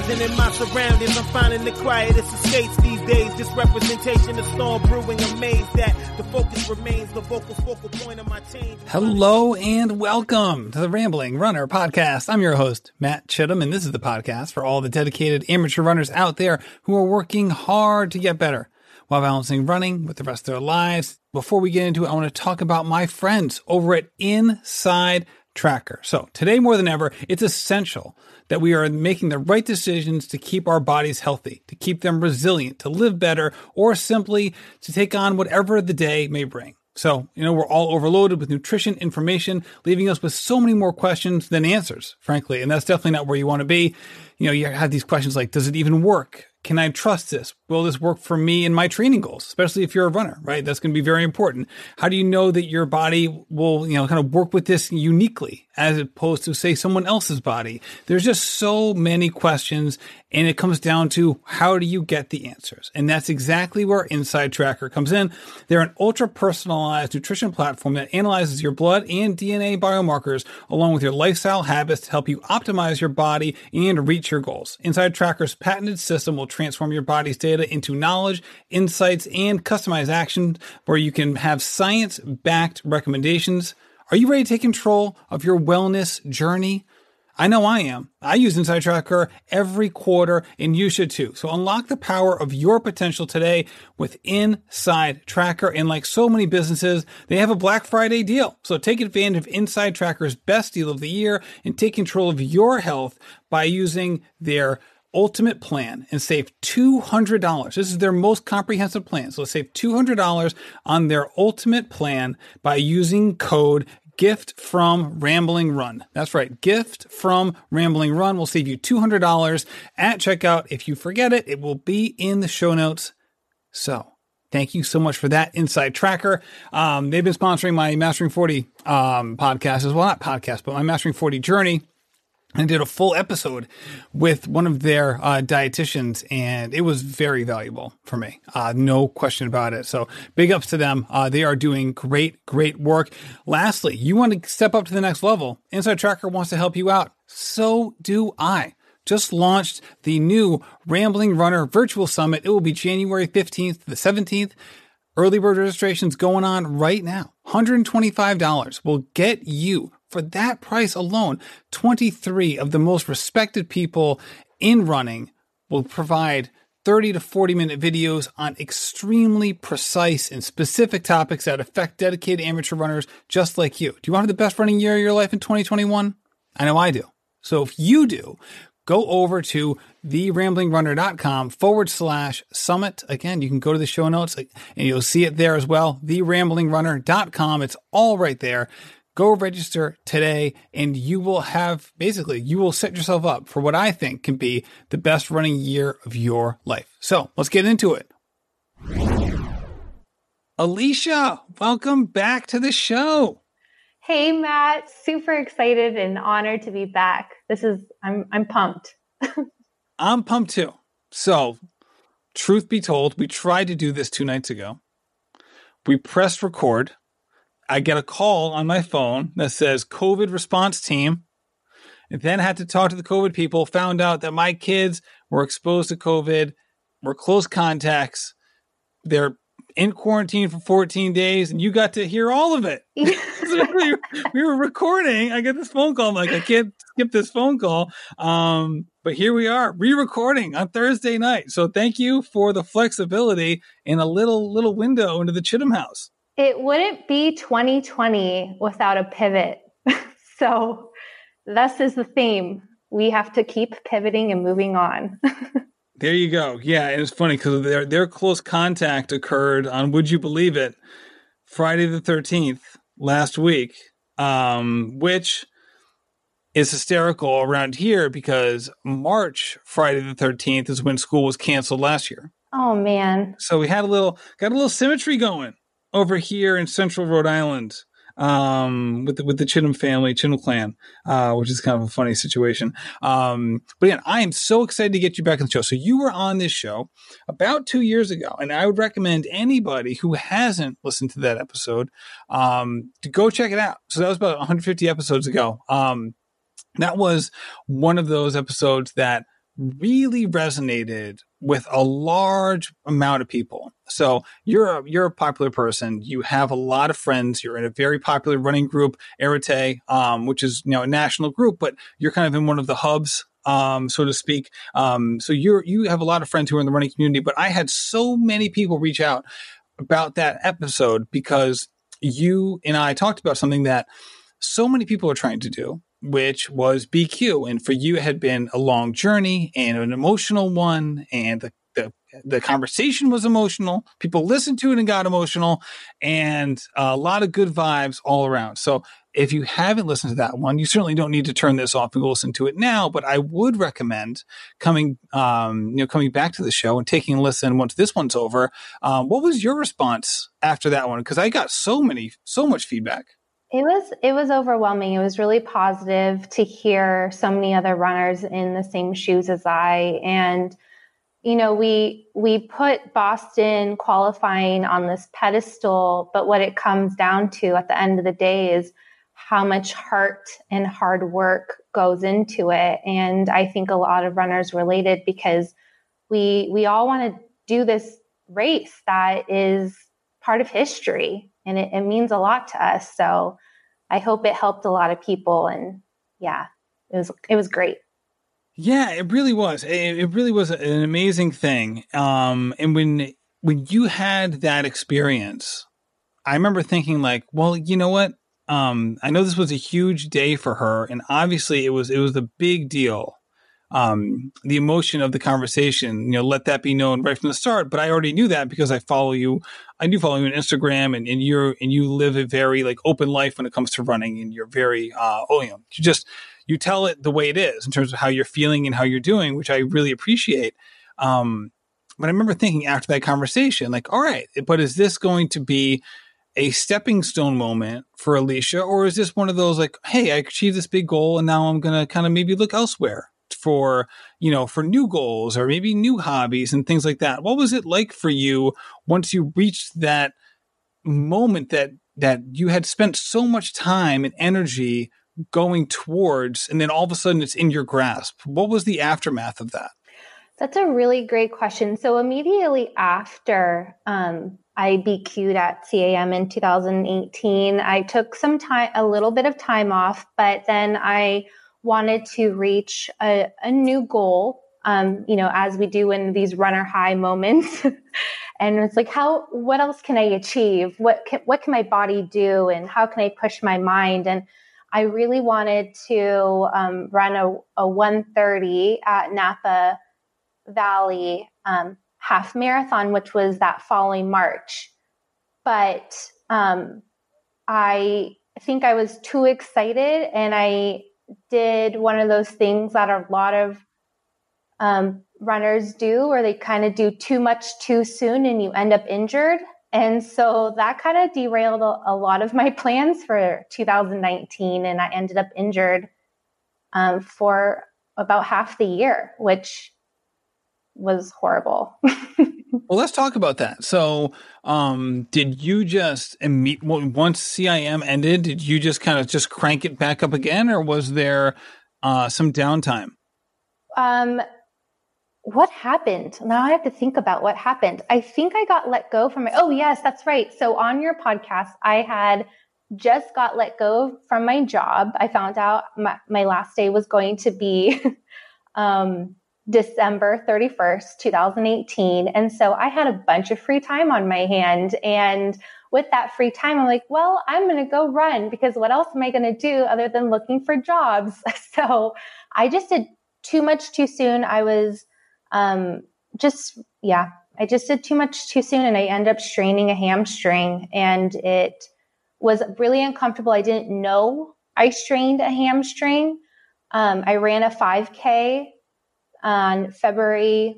enterprising in my surroundings. I'm finding the quietest escapes these days. This representation of storm brewing. Amazed that the focus remains the vocal focal point of my change. Hello and welcome to the Rambling Runner podcast. I'm your host, Matt Chittum, and this is the podcast for all the dedicated amateur runners out there who are working hard to get better while balancing running with the rest of their lives. Before we get into it, I want to talk about my friends over at Inside Tracker. So today more than ever, it's essential that we are making the right decisions to keep our bodies healthy, to keep them resilient, to live better, or simply to take on whatever the day may bring. So, you know, we're all overloaded with nutrition information, leaving us with so many more questions than answers, frankly. And that's definitely not where you want to be. You know, you have these questions like, does it even work? Can I trust this? Will this work for me and my training goals? Especially if you're a runner, right? That's going to be very important. How do you know that your body will, you know, kind of work with this uniquely as opposed to say someone else's body? There's just so many questions and it comes down to how do you get the answers? And that's exactly where InsideTracker comes in. They're an ultra personalized nutrition platform that analyzes your blood and DNA biomarkers along with your lifestyle habits to help you optimize your body and reach your goals. InsideTracker's patented system will transform your body's data into knowledge, insights, and customized actions where you can have science backed recommendations. Are you ready to take control of your wellness journey? I know I am. I use InsideTracker every quarter and you should too. So unlock the power of your potential today with InsideTracker. And like so many businesses, they have a Black Friday deal. So take advantage of InsideTracker's best deal of the year and take control of your health by using their ultimate plan and save $200. This is their most comprehensive plan. So save $200 on their ultimate plan by using code gift from Rambling Run. That's right. Gift from Rambling Run will save you $200 at checkout. If you forget it, it will be in the show notes. So thank you so much for that InsideTracker. Um, they've been sponsoring my Mastering 40 um, podcast as well, not podcast, but my Mastering 40 journey and did a full episode with one of their uh, dietitians, and it was very valuable for me. Uh, no question about it. So big ups to them. Uh, they are doing great, great work. Lastly, you want to step up to the next level. InsideTracker wants to help you out. So do I. Just launched the new Rambling Runner Virtual Summit. It will be January 15th to the 17th. Early bird registration's going on right now. $125 will get you for that price alone, 23 of the most respected people in running will provide 30 to 40 minute videos on extremely precise and specific topics that affect dedicated amateur runners just like you. Do you want to have the best running year of your life in 2021? I know I do. So if you do, go over to theramblingRunner.com forward slash summit. Again, you can go to the show notes uh, and you'll see it there as well. TheramblingRunner.com. It's all right there go register today and you will have basically you will set yourself up for what I think can be the best running year of your life. So let's get into it. Elysha, welcome back to the show. Hey Matt, super excited and honored to be back. This is I'm I'm pumped. I'm pumped too. So, truth be told, we tried to do this 2 nights ago. We pressed record I get a call on my phone that says COVID response team. And then had to talk to the COVID people, found out that my kids were exposed to COVID, were close contacts. They're in quarantine for 14 days, and you got to hear all of it. we, we, were recording. I get this phone call. I'm like, I can't skip this phone call. Um, but here we are, re-recording on Thursday night. So thank you for the flexibility in a little little window into the Chittum house it wouldn't be 2020 without a pivot. so, thus is the theme. We have to keep pivoting and moving on. there you go. Yeah, and it's funny because their their close contact occurred on would you believe it, Friday the 13th last week, um, which is hysterical around here because March Friday the 13th is when school was canceled last year. Oh man. So we had a little got a little symmetry going over here in central Rhode Island um, with the, with the Chittum family, Chittum clan, uh, which is kind of a funny situation. Um, but again, I am so excited to get you back on the show. So you were on this show about two years ago, and I would recommend anybody who hasn't listened to that episode um, to go check it out. So that was about 150 episodes ago. Um, that was one of those episodes that really resonated with a large amount of people. So you're a, you're a popular person. You have a lot of friends. You're in a very popular running group, Arete, um, which is you know a national group, but you're kind of in one of the hubs um, so to speak. Um, so you're you have a lot of friends who are in the running community, but I had so many people reach out about that episode because you and I talked about something that so many people are trying to do, which was BQ. And for you, it had been a long journey and an emotional one. And the, the, the conversation was emotional. People listened to it and got emotional and a lot of good vibes all around. So if you haven't listened to that one, you certainly don't need to turn this off and go listen to it now. But I would recommend coming, um, you know, coming back to the show and taking a listen once this one's over. Um, what was your response after that one? Because I got so many, so much feedback. It was it was overwhelming. It was really positive to hear so many other runners in the same shoes as I. And you know we we put Boston qualifying on this pedestal but what it comes down to at the end of the day is how much heart and hard work goes into it. And I think a lot of runners related because we we all want to do this race that is part of history and it, it means a lot to us. So I hope it helped a lot of people. And yeah, it was it was great. Yeah, it really was. It, it really was an amazing thing. Um, and when when you had that experience, I remember thinking like, well, you know what? Um, I know this was a huge day for her, and obviously it was it was a big deal um, the emotion of the conversation, you know, let that be known right from the start. But I already knew that because I follow you. I do follow you on Instagram and, and you're, and you live a very like open life when it comes to running and you're very, uh, oh, you you just, you tell it the way it is in terms of how you're feeling and how you're doing, which I really appreciate. Um, but I remember thinking after that conversation, like, all right, but is this going to be a stepping stone moment for Elysha, or is this one of those like, hey, I achieved this big goal and now I'm to kind of maybe look elsewhere? For, you know, for new goals or maybe new hobbies and things like that. What was it like for you once you reached that moment that that you had spent so much time and energy going towards and then all of a sudden it's in your grasp? What was the aftermath of that? That's a really great question. So immediately after um, I BQ'd at CIM in 2018, I took some time, a little bit of time off, but then I wanted to reach a, a new goal, um, you know, as we do in these runner high moments. and it's like, how, what else can I achieve? What can, what can my body do? And how can I push my mind? And I really wanted to um, run a, a 130 at Napa Valley um, half marathon, which was that following March. But um, I think I was too excited and I did one of those things that a lot of um, runners do, where they kind of do too much too soon and you end up injured. And so that kind of derailed a, a lot of my plans for 2019. And I ended up injured um, for about half the year, which was horrible. well, let's talk about that. So, um, did you just imme- once CIM ended, did you just kind of just crank it back up again, or was there uh, some downtime? Um, what happened? Now I have to think about what happened. I think I got let go from my. Oh yes, that's right. So on your podcast, I had just got let go from my job. I found out my, my last day was going to be um, December 31st, 2018. And so I had a bunch of free time on my hand. And with that free time, I'm like, well, I'm going to go run because what else am I going to do other than looking for jobs? So I just did too much too soon. I was um, just, yeah, I just did too much too soon and I ended up straining a hamstring and it was really uncomfortable. I didn't know I strained a hamstring. Um, I ran a 5K on February,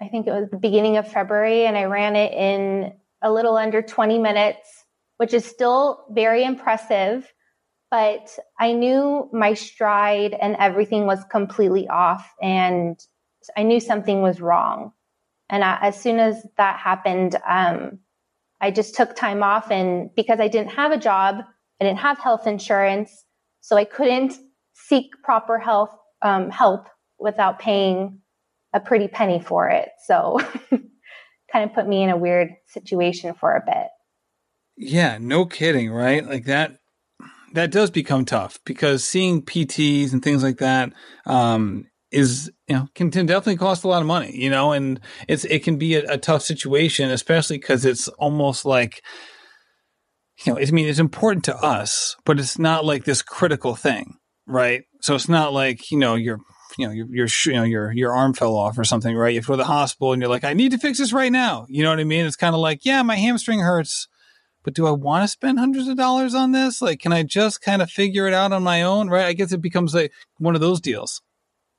I think it was the beginning of February, and I ran it in a little under 20 minutes, which is still very impressive. But I knew my stride and everything was completely off, and I knew something was wrong. And I, as soon as that happened, um, I just took time off. And because I didn't have a job, I didn't have health insurance, so I couldn't seek proper health um, help without paying a pretty penny for it. So kind of put me in a weird situation for a bit. Yeah, no kidding, right? Like that that does become tough because seeing PTs and things like that um, is you know can, can, definitely cost a lot of money, you know, and it's it can be a, a tough situation, especially because it's almost like you know, I mean, it's important to us, but it's not like this critical thing, right? So it's not like you know your you know your your you know your your arm fell off or something, right? You go to the hospital and you're like, I need to fix this right now. You know what I mean? It's kind of like, yeah, my hamstring hurts but do I want to spend hundreds of dollars on this? Like, can I just kind of figure it out on my own? Right. I guess it becomes like one of those deals.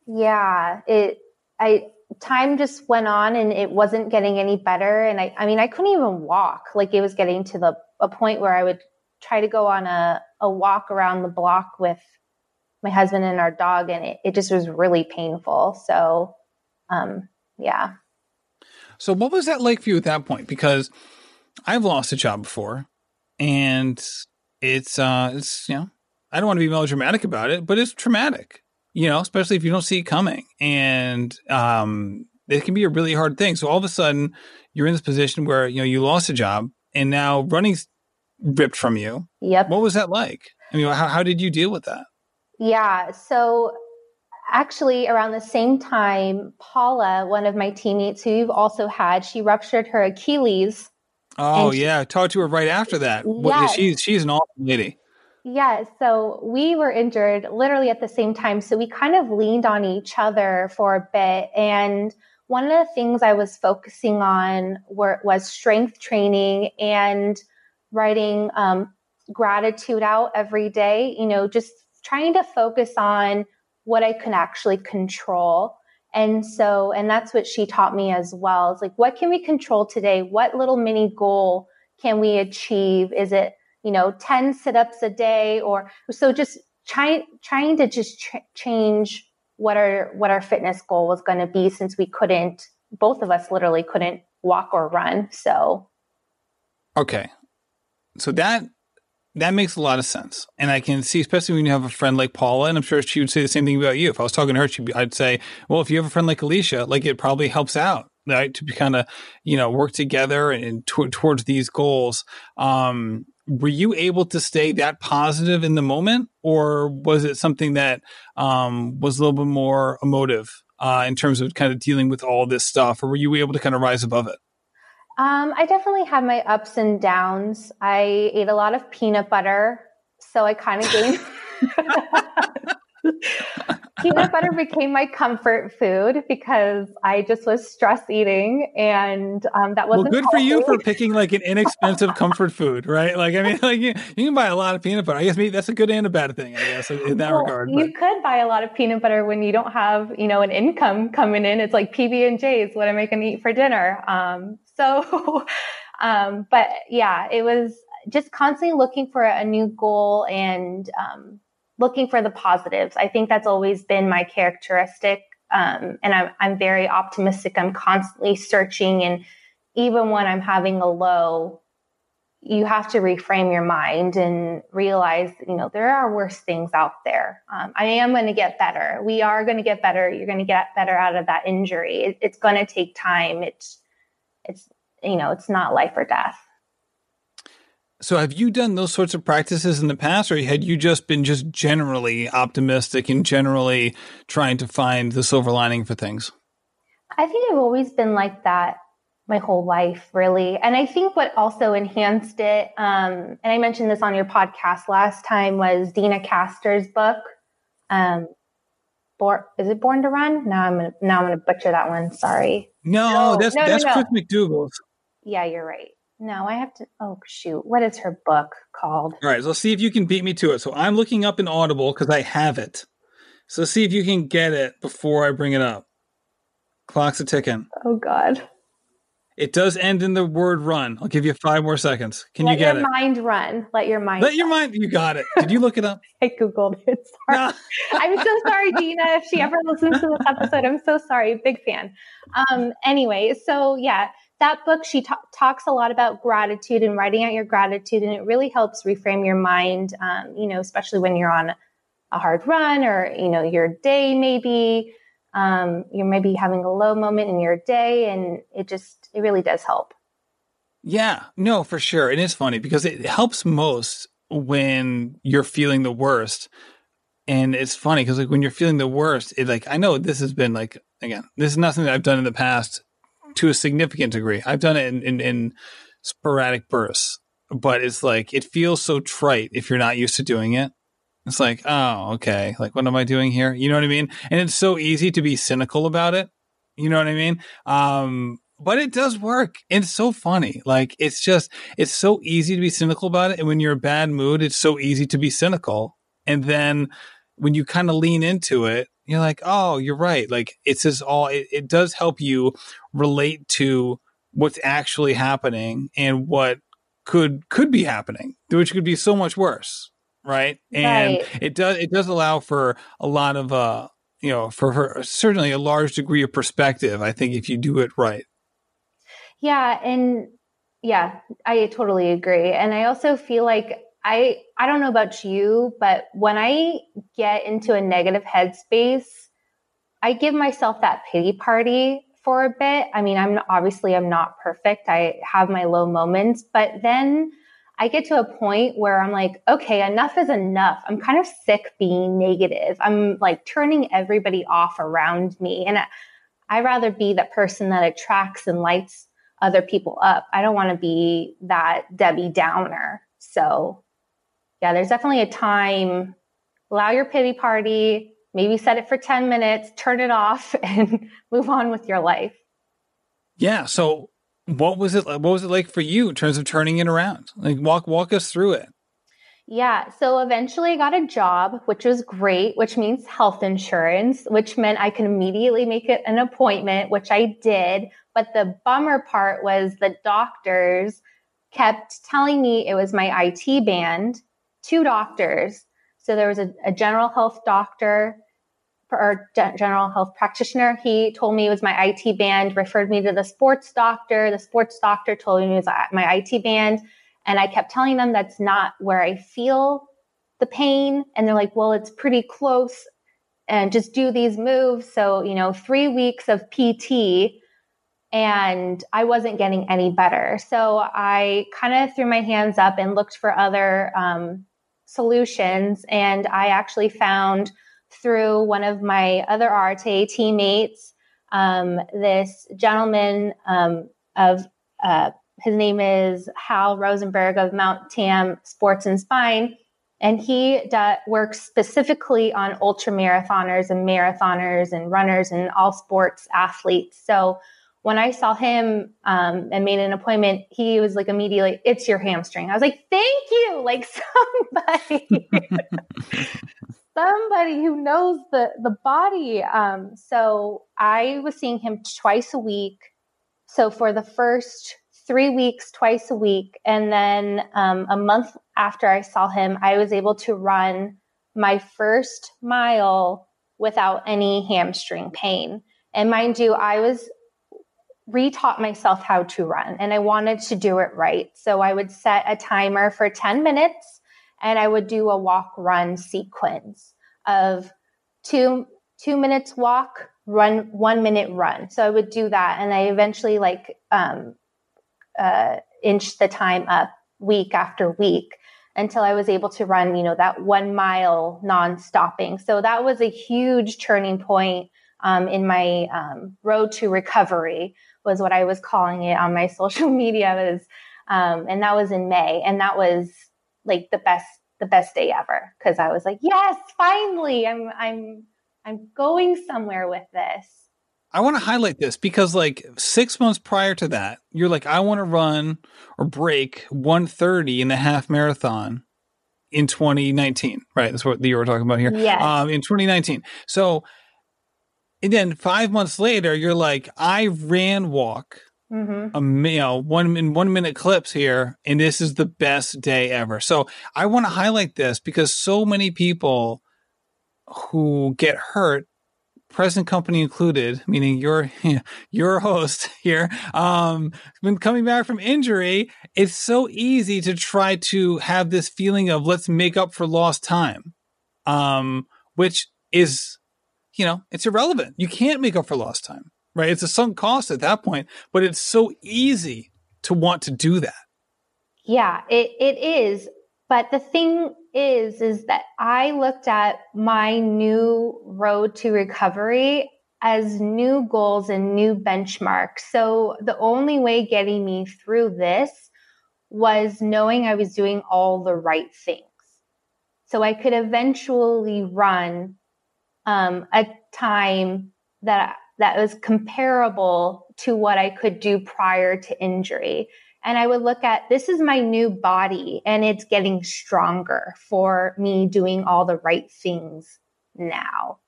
Yeah. It, I, time just went on and it wasn't getting any better. And I, I mean, I couldn't even walk. Like it was getting to the, a point where I would try to go on a, a walk around the block with my husband and our dog. And it, it just was really painful. So, um, yeah. So what was that like for you at that point? Because I've lost a job before, and it's uh, it's you know, I don't want to be melodramatic about it, but it's traumatic. You know, especially if you don't see it coming, and um, it can be a really hard thing. So all of a sudden, you're in this position where you know you lost a job, and now running's ripped from you. Yep. What was that like? I mean, how how did you deal with that? Yeah. So actually around the same time paula one of my teammates who you've also had she ruptured her achilles Oh she, yeah, talked to her right after that. Yes. She's she's an awesome lady. Yeah, so we were injured literally at the same time. So we kind of leaned on each other for a bit. And one of the things I was focusing on were, was strength training and writing um, gratitude out every day, you know, just trying to focus on what I can actually control. And so, and that's what she taught me as well. It's like, what can we control today? What little mini goal can we achieve? Is it, you know, 10 sit ups a day or so just trying, trying to just ch- change what our, what our fitness goal was going to be since we couldn't, both of us literally couldn't walk or run. So. Okay. So that that makes a lot of sense. And I can see, especially when you have a friend like Paula, and I'm sure she would say the same thing about you. If I was talking to her, she'd be, I'd say, well, if you have a friend like Elysha, like it probably helps out, right? To be kind of, you know, work together and, t- towards these goals. Um, were you able to stay that positive in the moment or was it something that, um, was a little bit more emotive, uh, in terms of kind of dealing with all this stuff? Or were you able to kind of rise above it? Um, I definitely had my ups and downs. I ate a lot of peanut butter, so I kind of gained. peanut butter became my comfort food because I just was stress eating, and um, that wasn't. Well, good for you for picking like an inexpensive comfort food, right? Like, I mean, like you, you, can buy a lot of peanut butter. I guess maybe that's a good and a bad thing. I guess in that well, regard. But. You could buy a lot of peanut butter when you don't have, you know, an income coming in. It's like PB and J's. What am I going to eat for dinner? Um, so, um, but yeah, it was just constantly looking for a new goal and um, looking for the positives. I think that's always been my characteristic. Um, and I'm, I'm very optimistic. I'm constantly searching. And even when I'm having a low, you have to reframe your mind and realize, you know, there are worse things out there. Um, I am going to get better. We are going to get better. You're going to get better out of that injury. It, it's going to take time. It's, it's, you know, it's not life or death. So have you done those sorts of practices in the past or had you just been just generally optimistic and generally trying to find the silver lining for things? I think I've always been like that my whole life, really. And I think what also enhanced it, um, and I mentioned this on your podcast last time, was Deena Kastor's book. Um, Born, is it Born to Run? Now I'm gonna, now I'm going to butcher that one. Sorry. No, no that's no, that's no, Chris McDougall's. Yeah, you're right. No, I have to. Oh, shoot. What is her book called? All right. So see if you can beat me to it. So I'm looking up in Audible because I have it. So see if you can get it before I bring it up. Clock's a ticking. Oh, God. It does end in the word run. I'll give you five more seconds. Can Let you get it? Let your mind run. Let your mind. Let run. your mind. You got it. Did you look it up? I googled it. Sorry. I'm so sorry, Deena. If she ever listens to this episode, I'm so sorry. Big fan. Um. Anyway, so yeah, that book, she t- talks a lot about gratitude and writing out your gratitude, and it really helps reframe your mind, um, you know, especially when you're on a hard run or, you know, your day maybe Um, you're maybe having a low moment in your day, and it just it really does help. Yeah, no, for sure. It is funny because it helps most when you're feeling the worst. And it's funny because like when you're feeling the worst, it like I know this has been like again, this is nothing that I've done in the past to a significant degree. I've done it in, in, in sporadic bursts, but it's like it feels so trite if you're not used to doing it. It's like, oh, okay. Like, what am I doing here? You know what I mean? And it's so easy to be cynical about it. You know what I mean? Um, but it does work. It's so funny. Like, it's just, it's so easy to be cynical about it. And when you're in a bad mood, it's so easy to be cynical. And then when you kind of lean into it, you're like, oh, you're right. Like, it's just all, it, it does help you relate to what's actually happening and what could could be happening, which could be so much worse, right? And right. it does it does allow for a lot of uh you know for her certainly a large degree of perspective. I think if you do it right. Yeah, and yeah, I totally agree, and I also feel like I I don't know about you, but when I get into a negative headspace, I give myself that pity party for a bit. I mean, I'm obviously I'm not perfect. I have my low moments, but then I get to a point where I'm like, okay, enough is enough. I'm kind of sick being negative. I'm like turning everybody off around me. And I, I'd rather be the person that attracts and lights other people up. I don't want to be that Debbie Downer. So, yeah, there's definitely a time. Allow your pity party, maybe set it for 10 minutes, turn it off and move on with your life. Yeah. So what was it what was it like for you in terms of turning it around? Like walk walk us through it. Yeah. So eventually I got a job, which was great, which means health insurance, which meant I could immediately make it an appointment, which I did. But the bummer part was the doctors kept telling me it was my IT band, two doctors. So there was a, a general health doctor or general health practitioner. He told me it was my IT band, referred me to the sports doctor. The sports doctor told me it was uh, my IT band. And I kept telling them that's not where I feel the pain. And they're like, well, it's pretty close and just do these moves. So, you know, three weeks of PT and I wasn't getting any better. So I kind of threw my hands up and looked for other um, solutions. And I actually found through one of my other Arete teammates, um, this gentleman um, of uh, his name is Hal Rosenberg of Mount Tam Sports and Spine. And he do- works specifically on ultra marathoners and marathoners and runners and all sports athletes. So when I saw him um, and made an appointment, he was like immediately, "It's your hamstring." I was like, "Thank you!" Like somebody. somebody who knows the the body. Um, so I was seeing him twice a week. So for the first three weeks, twice a week, and then um, a month after I saw him, I was able to run my first mile without any hamstring pain. And mind you, I was retaught myself how to run and I wanted to do it right. So I would set a timer for 10 minutes and I would do a walk run sequence of two two minutes walk, run one minute run. So I would do that, and I eventually like um, uh, inch the time up week after week until I was able to run, you know, that one mile non-stopping. So that was a huge turning point um, in my um, road to recovery was what I was calling it on my social media was, um, and that was in May, and that was like the best the best day ever because I was like, yes, finally, I'm I'm I'm going somewhere with this. I want to highlight this because like six months prior to that, you're like, I want to run or break 130 in the half marathon in 2019, right? That's what the year we're talking about here. Yeah. Um, in 2019. So, and then five months later, you're like, I ran walk Mm-hmm. A you know one in one minute clips here, and this is the best day ever. So I want to highlight this because so many people who get hurt, present company included, meaning your your host here, um, been coming back from injury. It's so easy to try to have this feeling of let's make up for lost time, um, which is you know, it's irrelevant. You can't make up for lost time, right? It's a sunk cost at that point, but it's so easy to want to do that. Yeah, it, it is. But the thing is, is that I looked at my new road to recovery as new goals and new benchmarks. So the only way getting me through this was knowing I was doing all the right things. So I could eventually run um, a time that that was comparable to what I could do prior to injury. And I would look at this is my new body and it's getting stronger for me doing all the right things now.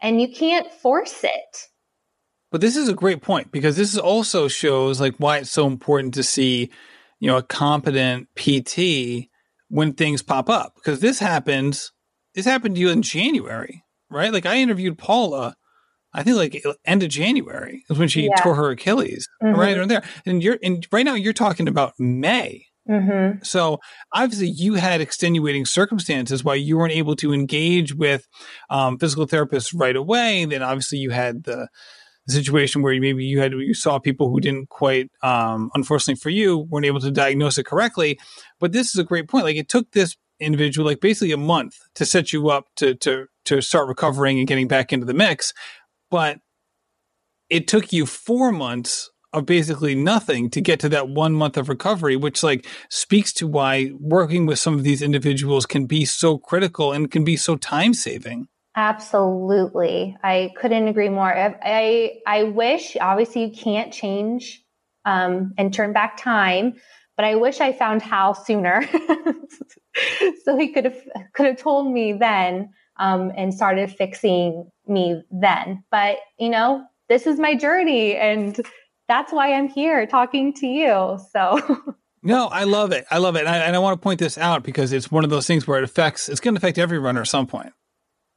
And you can't force it. But this is a great point because this also shows like why it's so important to see, you know, a competent PT when things pop up because this happens this happened to you in January, right? Like I interviewed Paula I think like end of January is when she yeah. tore her Achilles, mm-hmm. right around there. And you're and right now you're talking about May. Mm-hmm. So obviously you had extenuating circumstances why you weren't able to engage with um, physical therapists right away. And then obviously you had the, the situation where maybe you had you saw people who didn't quite, um, unfortunately for you, weren't able to diagnose it correctly. But this is a great point. Like it took this individual like basically a month to set you up to to to start recovering and getting back into the mix but it took you four months of basically nothing to get to that one month of recovery, which like speaks to why working with some of these individuals can be so critical and can be so time saving. Absolutely. I couldn't agree more. I, I, I wish, obviously you can't change, um, and turn back time, but I wish I found Hal sooner. so he could have, could have told me then um, and started fixing me then. But, you know, this is my journey and that's why I'm here talking to you. So. No, I love it. I love it. And I, and I, want to point this out because it's one of those things where it affects, it's going to affect every runner at some point,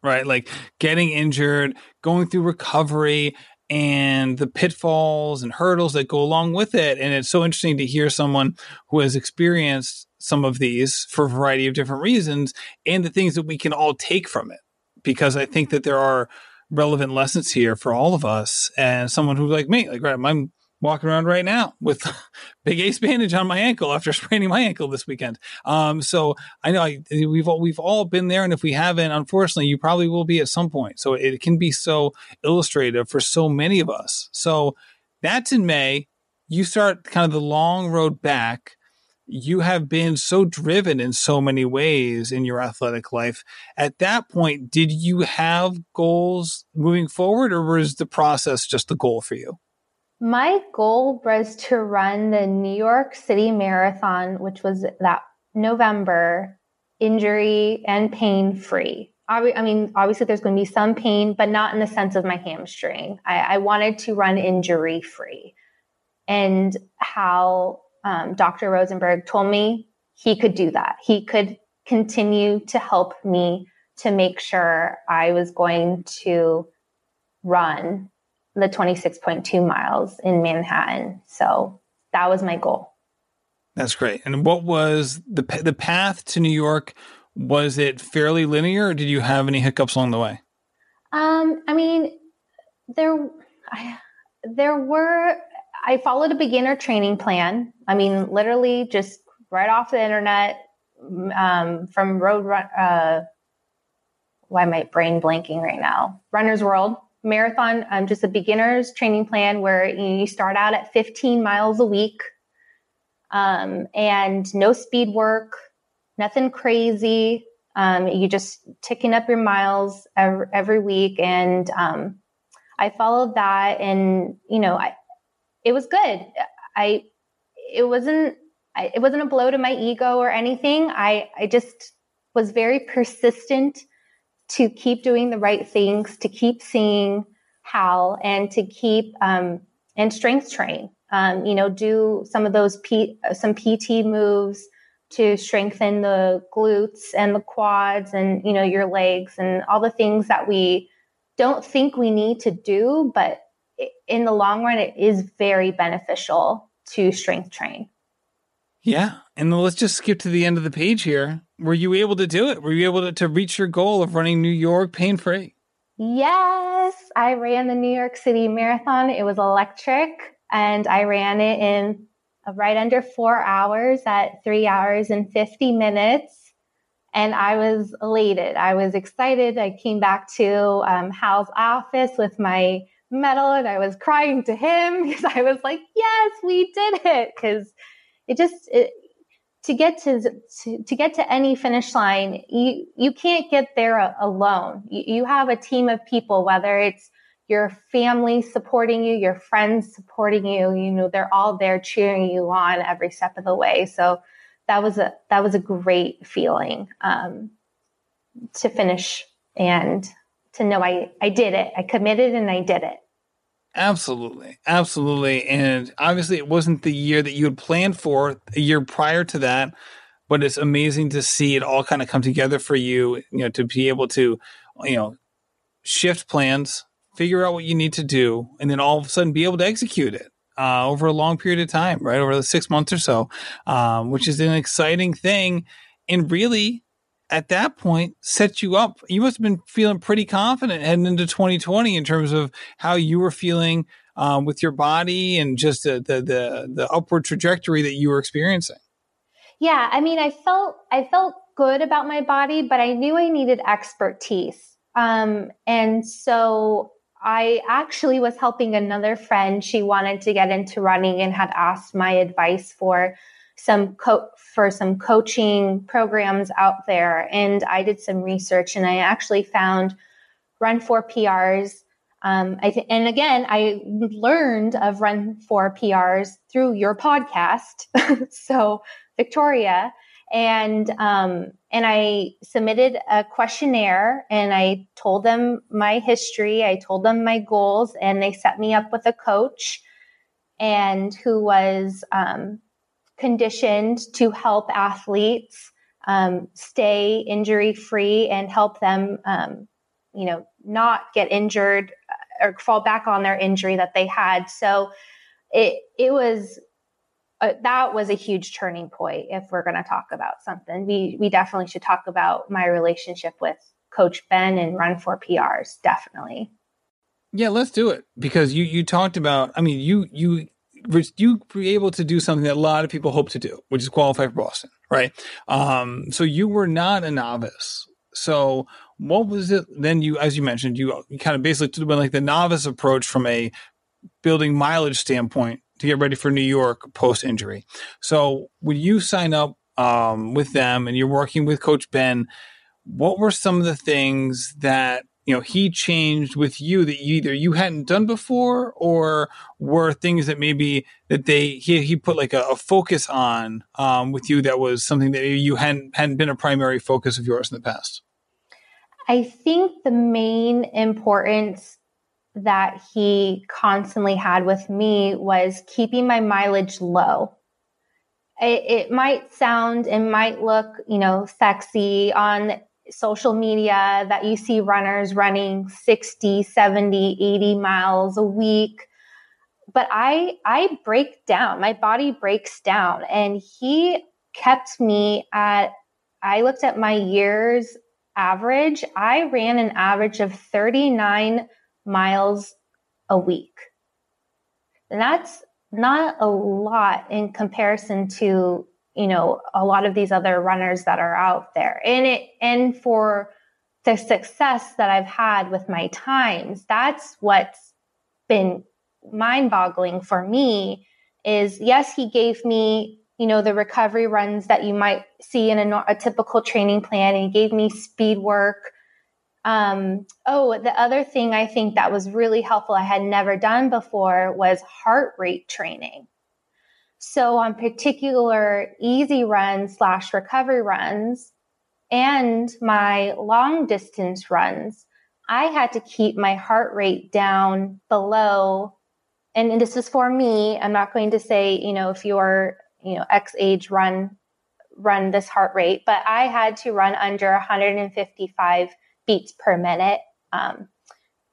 right? Like getting injured, going through recovery, and the pitfalls and hurdles that go along with it. And it's so interesting to hear someone who has experienced some of these for a variety of different reasons and the things that we can all take from it. Because I think that there are relevant lessons here for all of us. And someone who's like me, like, right, I'm walking around right now with big ace bandage on my ankle after spraining my ankle this weekend. Um, so I know I, we've all, we've all been there. And if we haven't, unfortunately, you probably will be at some point. So it can be so illustrative for so many of us. So that's in May. You start kind of the long road back you have been so driven in so many ways in your athletic life. At that point, did you have goals moving forward, or was the process just the goal for you? My goal was to run the New York City Marathon, which was that November, injury and pain free. I mean, obviously, there's going to be some pain, but not in the sense of my hamstring. I, I wanted to run injury free. And how um, Dr. Rosenberg told me he could do that. He could continue to help me to make sure I was going to run the 26.2 miles in Manhattan. So that was my goal. That's great. And what was the the path to New York? Was it fairly linear, or did you have any hiccups along the way? Um, I mean, there, I, there were I followed a beginner training plan. I mean, literally just right off the internet um, from Road Run. Uh, why am I brain blanking right now? Runner's World Marathon. Um, just a beginner's training plan where you start out at 15 miles a week, um, and no speed work, nothing crazy. Um, you just ticking up your miles every, every week, and um, I followed that, and you know, I it was good. I it wasn't it wasn't a blow to my ego or anything. I I just was very persistent to keep doing the right things, to keep seeing Hal, and to keep um, and strength train. Um, you know, do some of those P, some PT moves to strengthen the glutes and the quads and you know your legs and all the things that we don't think we need to do, but in the long run, it is very beneficial to strength train. Yeah. And let's just skip to the end of the page here. Were you able to do it? Were you able to, to reach your goal of running New York pain free? Yes, I ran the New York City Marathon. It was electric, and I ran it in right under four hours at three hours and 50 minutes. And I was elated. I was excited. I came back to um, Hal's office with my medal and I was crying to him because I was like, yes, we did it. Because it just, it, to get to, to, to get to any finish line, you you can't get there alone. You, you have a team of people, whether it's your family supporting you, your friends supporting you. You know, they're all there cheering you on every step of the way. So that was a that was a great feeling um, to finish and to know I I did it. I committed and I did it. Absolutely. Absolutely. And obviously, it wasn't the year that you had planned for a year prior to that, but it's amazing to see it all kind of come together for you, you know, to be able to, you know, shift plans, figure out what you need to do, and then all of a sudden be able to execute it. Uh, over a long period of time, right? Over the six months or so, um, which is an exciting thing. And really, at that point set you up. You must have been feeling pretty confident heading into 2020 in terms of how you were feeling um, with your body and just the, the, the the upward trajectory that you were experiencing. Yeah, I mean, I felt I felt good about my body, but I knew I needed expertise, um, and so I actually was helping another friend. She wanted to get into running and had asked my advice for some co- for some coaching programs out there. And i did some research and i actually found run for prs um, I th- and again i learned of run for prs through your podcast. So victoria and um, and i submitted a questionnaire and i told them my history i told them my goals and they set me up with a coach and who was um, conditioned to help athletes um, stay injury free and help them, um, you know, not get injured uh, or fall back on their injury that they had. So it it was uh, that was a huge turning point. If we're going to talk about something, we we definitely should talk about my relationship with Coach Ben and Run for PRs. Definitely. Yeah, let's do it because you you talked about. I mean, you you you were able to do something that a lot of people hope to do, which is qualify for Boston, right? Um, so you were not a novice. So what was it then? You, as you mentioned, you, kind of basically took like the novice approach from a building mileage standpoint to get ready for New York post injury. So when you sign up um, with them and you're working with Coach Ben, what were some of the things that you know he changed with you that either you hadn't done before or were things that maybe that they he, he put like a, a focus on um, with you that was something that you hadn't hadn't been a primary focus of yours in the past? I think the main importance that he constantly had with me was keeping my mileage low. It, it might sound and might look you know sexy on social media that you see runners running 60, 70, 80 miles a week. But I I break down. My body breaks down and he kept me at I looked at my years average. I ran an average of 39 miles a week. And that's not a lot in comparison to you know a lot of these other runners that are out there. And it and for the success that i've had with my times that's what's been mind boggling for me is yes he gave me you know the recovery runs that you might see in a, a typical training plan and he gave me speed work. Um, oh the other thing i think that was really helpful i had never done before was heart rate training so on particular easy runs slash recovery runs and my long distance runs, I had to keep my heart rate down below. And, this is for me. I'm not going to say, you know, if you're, you know, X age run, run this heart rate, but I had to run under 155 beats per minute. Um,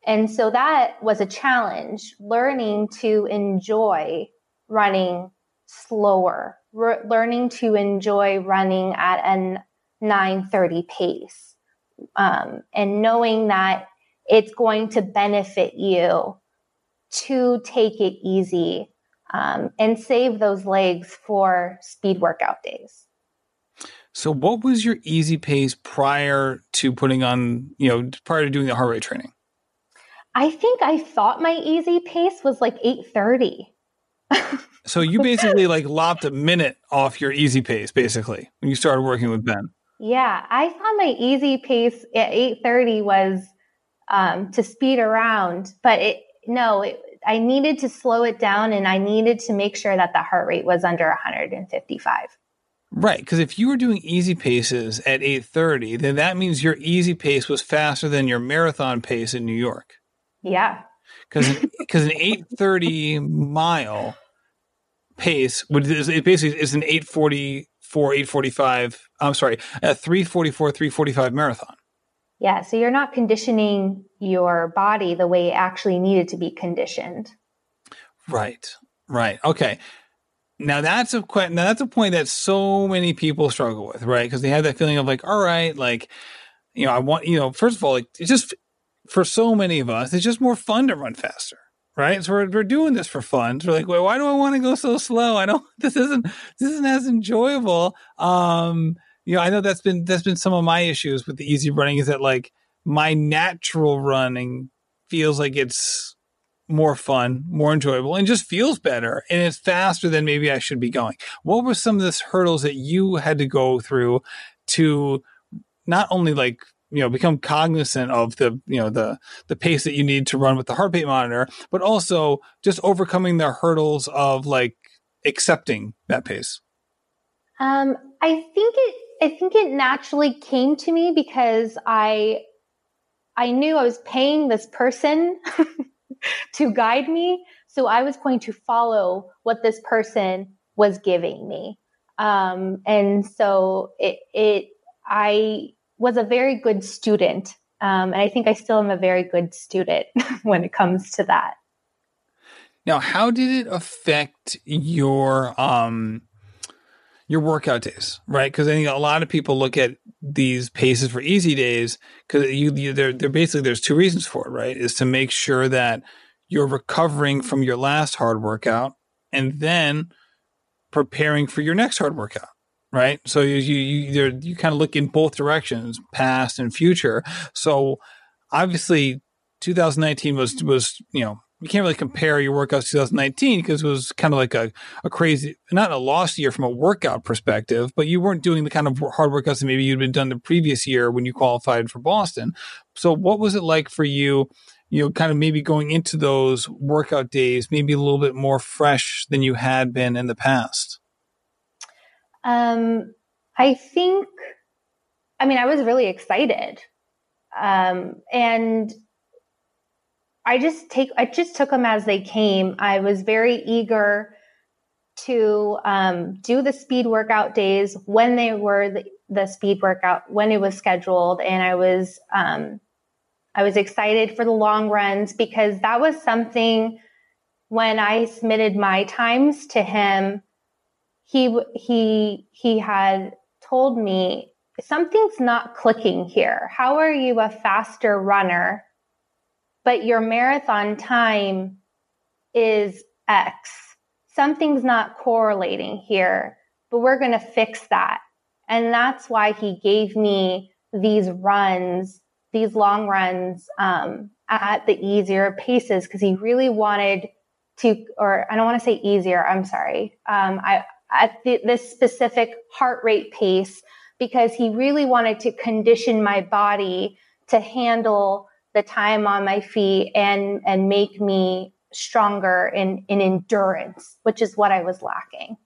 and so that was a challenge learning to enjoy running slower, re- learning to enjoy running at a 930 pace. Um, and knowing that it's going to benefit you to take it easy um, and save those legs for speed workout days. So, what was your easy pace prior to putting on, you know, prior to doing the heart rate training? I think I thought my easy pace was like 830. So you basically like lopped a minute off your easy pace basically when you started working with Ben. Yeah, I thought my easy pace at 830 was um, to speed around, but it no, it, I needed to slow it down and I needed to make sure that the heart rate was under 155. Right, because if you were doing easy paces at 8:30, then that means your easy pace was faster than your marathon pace in New York. Yeah. Because because an 8:30 mile pace would it basically is an 844 845 I'm sorry, a 344 345 marathon. Yeah, so you're not conditioning your body the way it actually needed to be conditioned. Right. Right. Okay. Now that's a now that's a point that so many people struggle with, right? Because they have that feeling of like, all right, like, you know, I want, you know, first of all, like, it's just for so many of us, it's just more fun to run faster, right? So we're, we're doing this for fun. So we're like, well, why do I want to go so slow? I don't. This isn't this isn't as enjoyable. Um, you know, I know that's been that's been some of my issues with the easy running is that like my natural running feels like it's more fun, more enjoyable, and just feels better. And it's faster than maybe I should be going. What were some of the hurdles that you had to go through to not only like you know become cognizant of the you know the the pace that you need to run with the heart rate monitor, but also just overcoming the hurdles of like accepting that pace? Um, I think it I think it naturally came to me because I I knew I was paying this person to guide me, so I was going to follow what this person was giving me. Um, and so it it I was a very good student. Um, and I think I still am a very good student when it comes to that. Now, how did it affect your um, your workout days, right? Because I think a lot of people look at these paces for easy days because you, you they're, they're basically there's two reasons for it, right? Is to make sure that you're recovering from your last hard workout and then preparing for your next hard workout, right? So you you you, you kind of look in both directions, past and future. So obviously, 2019 was was you know you can't really compare your workouts 2019 because it was kind of like a, a crazy, not a lost year from a workout perspective, but you weren't doing the kind of hard workouts that maybe you'd been done the previous year when you qualified for Boston. So what was it like for you, you know, kind of maybe going into those workout days, maybe a little bit more fresh than you had been in the past? Um, I think, I mean, I was really excited. Um, and I just take I just took them as they came. I was very eager to um, do the speed workout days when they were the, the, speed workout when it was scheduled, and I was um, I was excited for the long runs because that was something when I submitted my times to him. He he he had told me something's not clicking here. How are you a faster runner? but your marathon time is X. Something's not correlating here, but we're going to fix that. And that's why he gave me these runs, these long runs um, at the easier paces because he really wanted to, or I don't want to say easier. I'm sorry. Um, I at the, this specific heart rate pace because he really wanted to condition my body to handle the time on my feet and and make me stronger in in endurance, which is what I was lacking.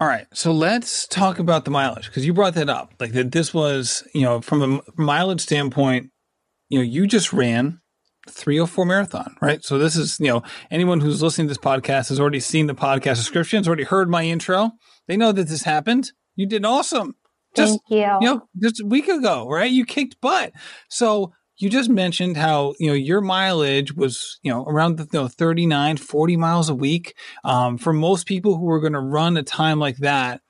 All right, so let's talk about the mileage because you brought that up. Like that, this was you know from a mileage standpoint, you know you just ran 304 marathon, right? So this is, you know, anyone who's listening to this podcast has already seen the podcast description, has already heard my intro. They know that this happened. You did awesome. Just, Thank you. You know, just a week ago, right? You kicked butt. So you just mentioned how you know your mileage was you know around the you know, 39 40 miles a week um, for most people who are going to run a time like that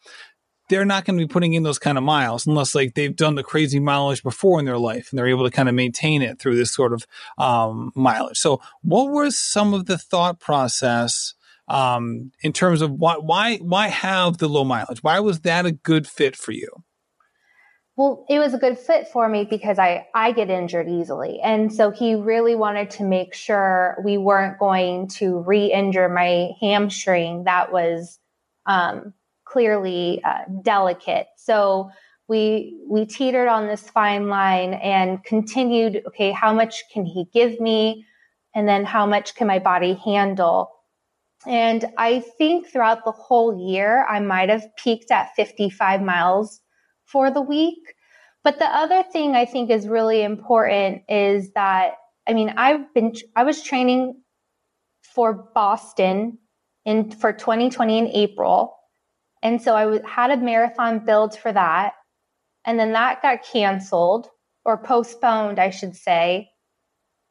they're not going to be putting in those kind of miles unless like they've done the crazy mileage before in their life and they're able to kind of maintain it through this sort of um, mileage. So, what was some of the thought process um, in terms of why why why have the low mileage? Why was that a good fit for you? Well, it was a good fit for me because I I get injured easily, and so he really wanted to make sure we weren't going to re-injure my hamstring. That was um, clearly uh, delicate. So we we teetered on this fine line and continued. Okay, how much can he give me, and then how much can my body handle? And I think throughout the whole year, I might have peaked at 55 miles for the week. But the other thing I think is really important is that, I mean, I've been, I was training for Boston in, for 2020 in April. And so I had a marathon build for that. And then that got canceled or postponed, I should say,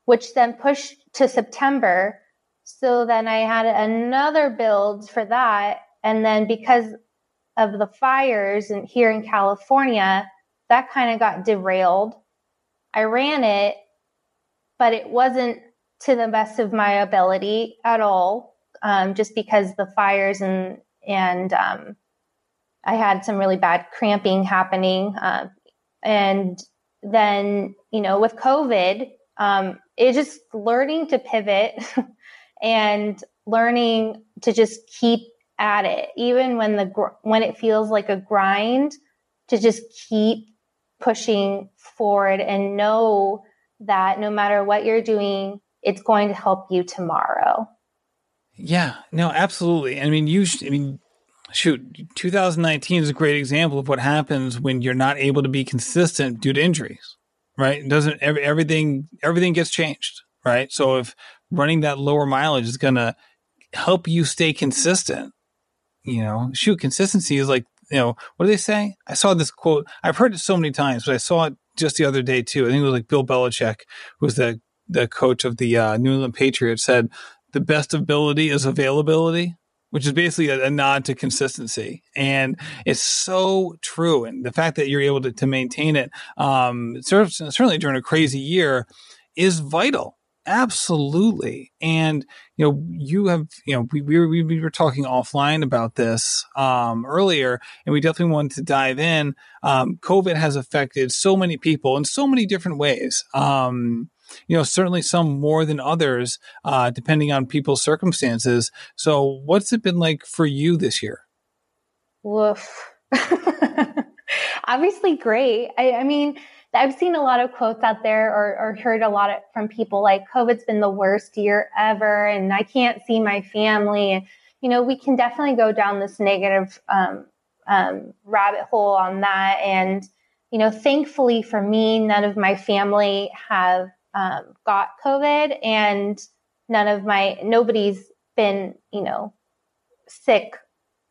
which then pushed to September. So then I had another build for that. And then because of the fires in, here in California, that kind of got derailed. I ran it, but it wasn't to the best of my ability at all, um, just because the fires and and um, I had some really bad cramping happening. Uh, and then, you know, with COVID, um, it's just learning to pivot and learning to just keep at it, even when the when it feels like a grind, to just keep pushing forward and know that no matter what you're doing, it's going to help you tomorrow. Yeah, no, absolutely. I mean, you, I mean, shoot, 2019 is a great example of what happens when you're not able to be consistent due to injuries, right? Doesn't every, everything everything gets changed, right? So if running that lower mileage is going to help you stay consistent, you know, shoot, consistency is like, you know, what do they say? I saw this quote. I've heard it so many times, but I saw it just the other day too. I think it was like Bill Belichick, who's the the coach of the uh, New England Patriots, said the best ability is availability which is basically a, a, nod to consistency. And it's so true. And the fact that you're able to, to maintain it, um, certainly during a crazy year, is vital. Absolutely. And, you know, you have, you know, we, we, were, we were talking offline about this um, earlier, and we definitely wanted to dive in. Um, COVID has affected so many people in so many different ways. Um, you know, certainly some more than others, uh, depending on people's circumstances. So, what's it been like for you this year? Woof. Obviously, great. I, I, mean, I've seen a lot of quotes out there or, or heard a lot of, from people like COVID's been the worst year ever, and I can't see my family. You know, we can definitely go down this negative um, um, rabbit hole on that. And, you know, thankfully for me, none of my family have um, got COVID, and none of my nobody's been you know sick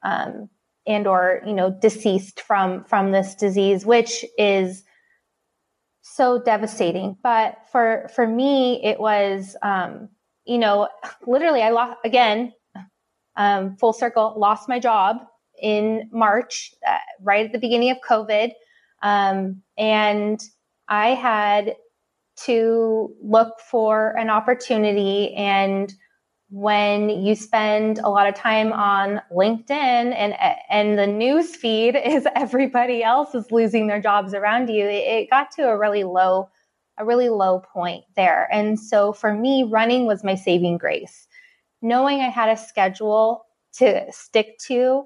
um, and or you know deceased from from this disease, which is so devastating. But for for me, it was um, you know literally I lost again um, full circle lost my job in March, uh, right at the beginning of COVID, um, and I had to look for an opportunity and when you spend a lot of time on LinkedIn and and the news feed is everybody else is losing their jobs around you, it got to a really low a really low point there. And so for me, running was my saving grace. Knowing I had a schedule to stick to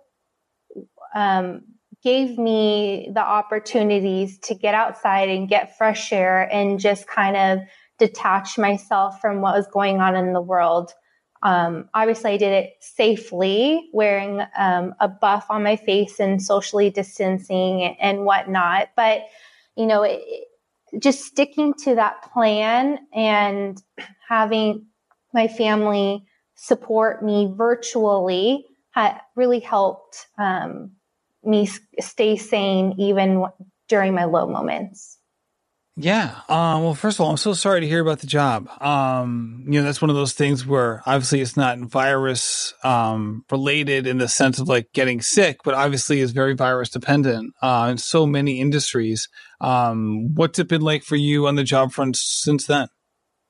um, gave me the opportunities to get outside and get fresh air and just kind of detach myself from what was going on in the world. Um, obviously, I did it safely, wearing um, a buff on my face and socially distancing and whatnot. But, you know, it, just sticking to that plan and having my family support me virtually really helped um, me stay sane even during my low moments. Yeah. Um, well, first of all, I'm so sorry to hear about the job. Um, you know, that's one of those things where obviously it's not virus um, related in the sense of like getting sick, but obviously is very virus dependent uh, in so many industries. Um, what's it been like for you on the job front since then?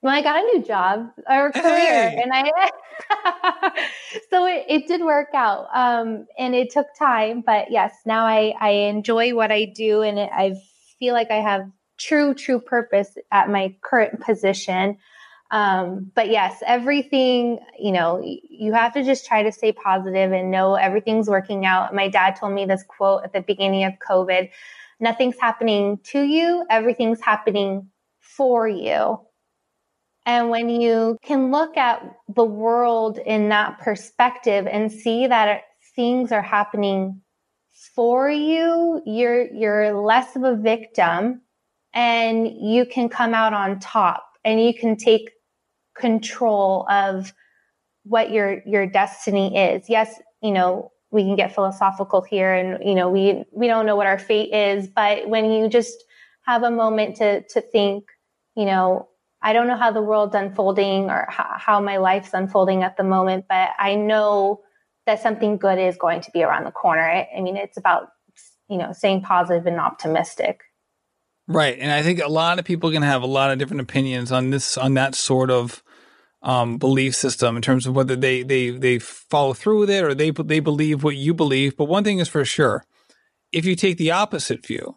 Well, I got a new job or career, hey. and I so it, it, did work out. Um, and it took time, but yes, now I I enjoy what I do, and it, I feel like I have true, true purpose at my current position. Um, but yes, everything, you know, you have to just try to stay positive and know everything's working out. My dad told me this quote at the beginning of COVID nothing's happening to you, everything's happening for you. And when you can look at the world in that perspective and see that things are happening for you, you're, you're less of a victim and you can come out on top and you can take control of what your your destiny is. Yes you know we can get philosophical here and you know we we don't know what our fate is but when you just have a moment to to think you know i don't know how the world's unfolding or how, how my life's unfolding at the moment but i know that something good is going to be around the corner i, I mean it's about you know staying positive and optimistic Right. And I think a lot of people can have a lot of different opinions on this, on that sort of um, belief system in terms of whether they, they, they follow through with it or they, they believe what you believe. But one thing is for sure if you take the opposite view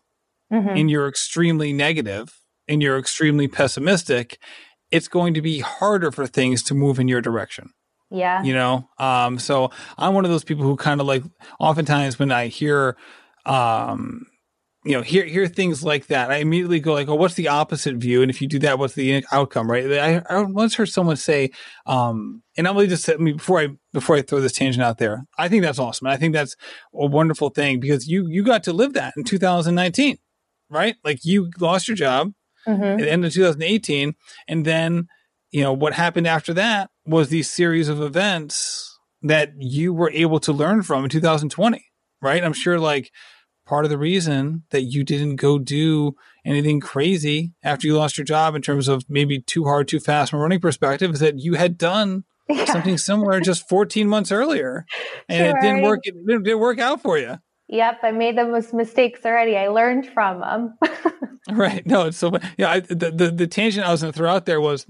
mm-hmm. and you're extremely negative and you're extremely pessimistic, it's going to be harder for things to move in your direction. Yeah. You know, um, so I'm one of those people who kind of like, oftentimes when I hear, um, you know, hear hear things like that, I immediately go like, "Oh, what's the opposite view?" And if you do that, what's the outcome? Right? I, I once heard someone say, um, and I'm really just I mean, before I before I throw this tangent out there, I think that's awesome. I think that's a wonderful thing because you you got to live that in 2019, right? Like you lost your job mm-hmm. at the end of 2018, and then you know what happened after that was these series of events that you were able to learn from in 2020, right? I'm sure like part of the reason that you didn't go do anything crazy after you lost your job in terms of maybe too hard, too fast from a running perspective is that you had done yeah. something similar just 14 months earlier and sure. it didn't work. It didn't work out for you. Yep. I made those mistakes already. I learned from them. right. No, it's so, yeah, I, the, the, the tangent I was going to throw out there was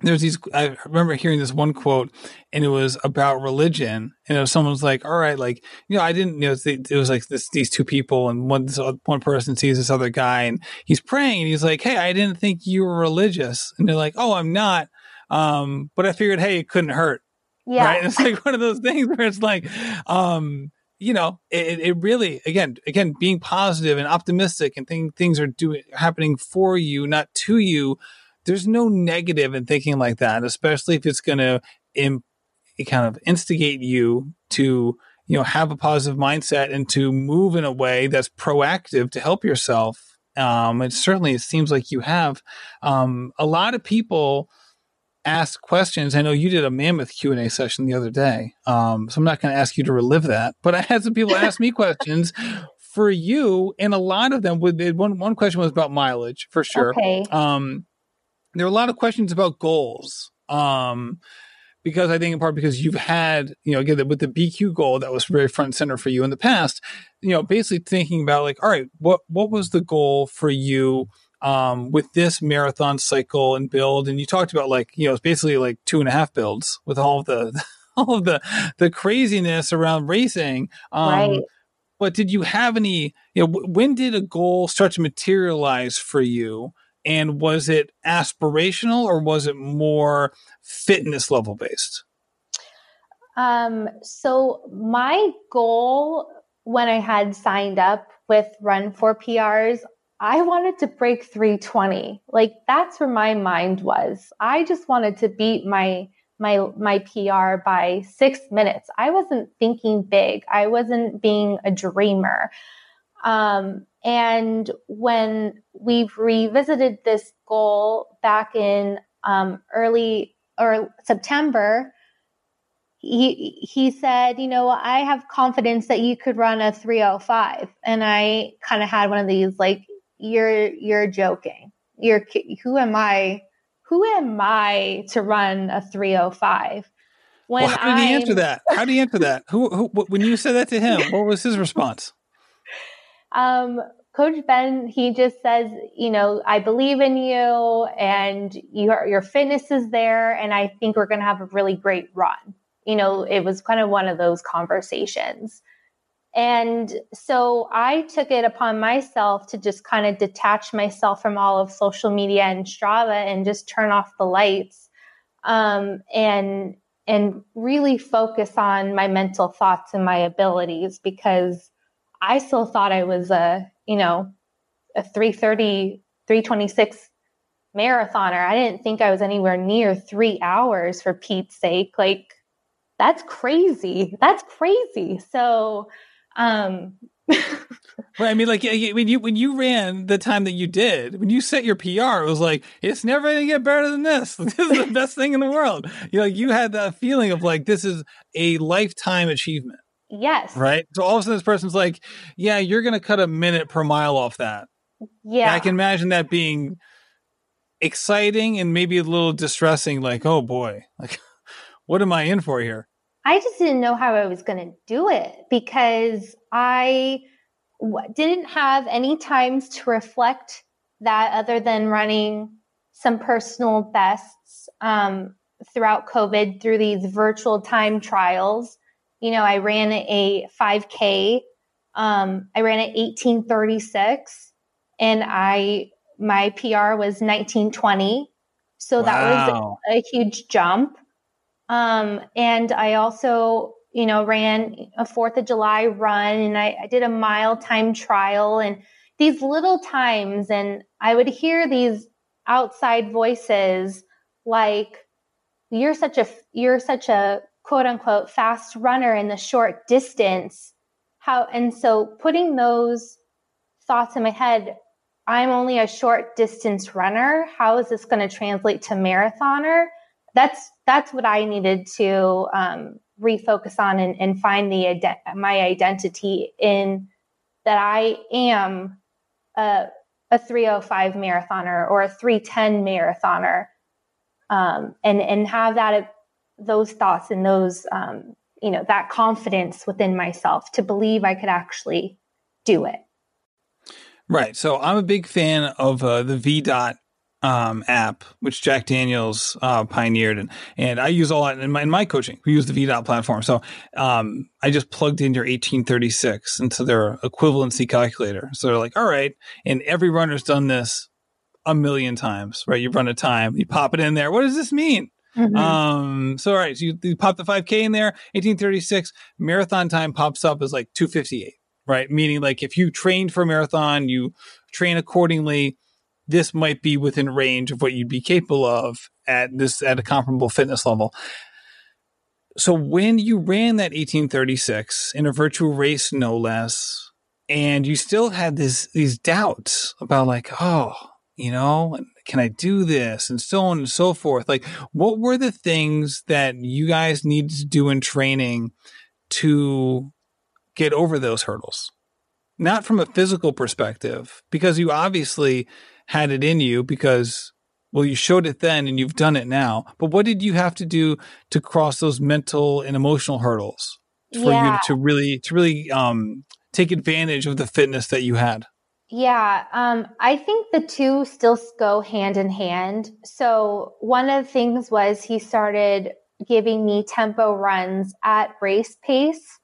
there's these i remember hearing this one quote and it was about religion and it was someone's like all right like you know i didn't you know it was like this these two people and one one person sees this other guy and he's praying and he's like hey i didn't think you were religious and they're like oh i'm not um but i figured hey it couldn't hurt yeah right? it's like one of those things where it's like um you know, it, it really, again, again, being positive and optimistic and thing, things are doing, happening for you, not to you there's no negative in thinking like that, especially if it's going to Im- kind of instigate you to you know have a positive mindset and to move in a way that's proactive to help yourself. Um, and certainly, it seems like you have. Um, a lot of people ask questions. I know you did a mammoth Q and A session the other day, um, so I'm not going to ask you to relive that. But I had some people ask me questions for you, and a lot of them would. One one question was about mileage for sure. Okay. Um, there were a lot of questions about goals. Um, because I think in part because you've had, you know, again, with the BQ goal that was very front and center for you in the past, you know, basically thinking about like, all right, what, what was the goal for you, um, with this marathon cycle and build? And you talked about like, you know, it's basically like two and a half builds with all of the, all of the, the craziness around racing. Um, right. But did you have any, you know, when did a goal start to materialize for you? And was it aspirational or was it more fitness level based? Um, so my goal when I had signed up with Run for PRs, I wanted to break 320. Like that's where my mind was. I just wanted to beat my my my PR by 6 minutes. I wasn't thinking big. I wasn't being a dreamer. Um, and when we've revisited this goal back in um, early or September, he he said, you know, I have confidence that you could run a 305. And I kind of had one of these like, you're you're joking. you're who am I? Who am I to run a 305? When well, how did he answer that? How did he answer that? who, who, when you said that to him, what was his response? Um, Coach Ben, he just says, you know, I believe in you and your, your fitness is there. And I think we're going to have a really great run. You know, it was kind of one of those conversations. And so I took it upon myself to just kind of detach myself from all of social media and Strava and just turn off the lights um, and and really focus on my mental thoughts and my abilities because I still thought I was a you know a 330 326 marathoner. I didn't think I was anywhere near three hours for Pete's sake. Like that's crazy. That's crazy. So um, right. I mean, like when you when you ran the time that you did, when you set your PR, it was like it's never gonna get better than this. This is the best thing in the world. You know, you had that feeling of like this is a lifetime achievement. Yes. Right. So all of a sudden, this person's like, "Yeah, you're gonna cut a minute per mile off that." Yeah. And I can imagine that being exciting and maybe a little distressing. Like, oh boy, like what am I in for here? I just didn't know how I was going to do it because I w- didn't have any times to reflect that other than running some personal bests um, throughout COVID through these virtual time trials. You know, I ran a 5K. Um, I ran at 1836 and I, my PR was 1920. So wow. that was a huge jump. Um, and I also, you know, ran a Fourth of July run and I, I did a mile time trial and these little times. And I would hear these outside voices like, you're such a, you're such a quote unquote fast runner in the short distance. How, and so putting those thoughts in my head, I'm only a short distance runner. How is this going to translate to marathoner? That's that's what I needed to um, refocus on and, and find the my identity in that I am a, a 305 marathoner or a 310 marathoner, um, and and have that those thoughts and those um, you know that confidence within myself to believe I could actually do it. Right. So I'm a big fan of uh, the VDOT um, app, which Jack Daniels uh, pioneered, and and I use all that in my, in my coaching. We use the VDOT platform, so um, I just plugged in your 1836 into their equivalency calculator. So they're like, all right, and every runner's done this a million times, right? You run a time, you pop it in there. What does this mean? Mm-hmm. Um, so all right, so you, you pop the 5K in there, 1836 marathon time pops up as like 258, right? Meaning like if you trained for a marathon, you train accordingly this might be within range of what you'd be capable of at this at a comparable fitness level. So when you ran that 1836 in a virtual race, no less, and you still had this these doubts about like, oh, you know, can I do this, and so on and so forth. Like, what were the things that you guys needed to do in training to get over those hurdles? Not from a physical perspective, because you obviously had it in you because well you showed it then and you've done it now. But what did you have to do to cross those mental and emotional hurdles for yeah. you to really to really um, take advantage of the fitness that you had? Yeah um, i think the two still go hand in hand. So one of the things was he started giving me tempo runs at race pace.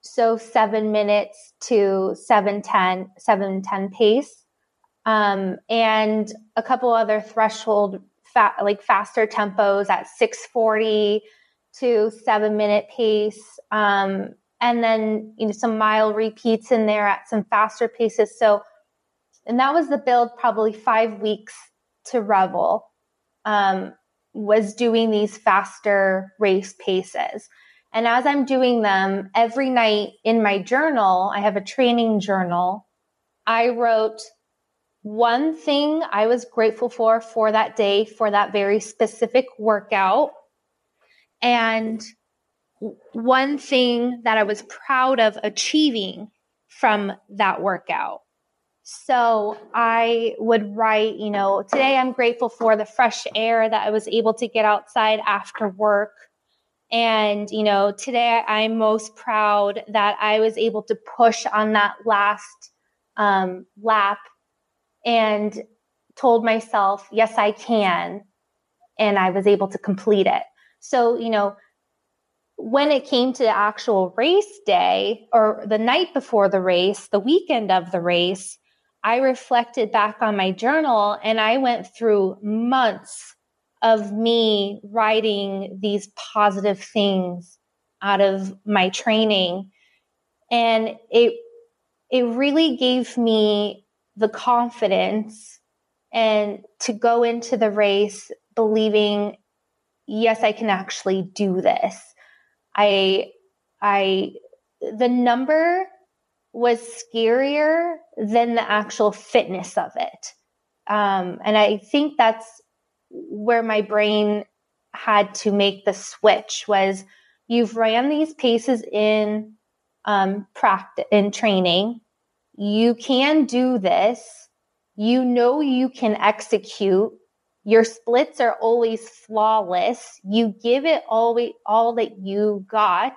So seven minutes to 710 710 pace um, and a couple other threshold fa- like faster tempos at 640 to seven minute pace. Um, and then you know some mile repeats in there at some faster paces. So and that was the build probably five weeks to revel um, was doing these faster race paces. And as i'm doing them every night in my journal i have a training journal. I wrote one thing I was grateful for for that day, for that very specific workout. And one thing that I was proud of achieving from that workout. So I would write, you know, today I'm grateful for the fresh air that I was able to get outside after work. And, you know, today I'm most proud that I was able to push on that last um, lap and told myself, yes, I can. And I was able to complete it. So, you know, when it came to the actual race day or the night before the race, the weekend of the race, I reflected back on my journal and I went through months of me writing these positive things out of my training. And it, it really gave me the confidence and to go into the race believing, yes, I can actually do this. I, I, the number was scarier than the actual fitness of it. Um, and I think that's where my brain had to make the switch was you've ran these paces in um, practice in training. You can do this. You know you can execute. Your splits are always flawless. You give it all, all that you got.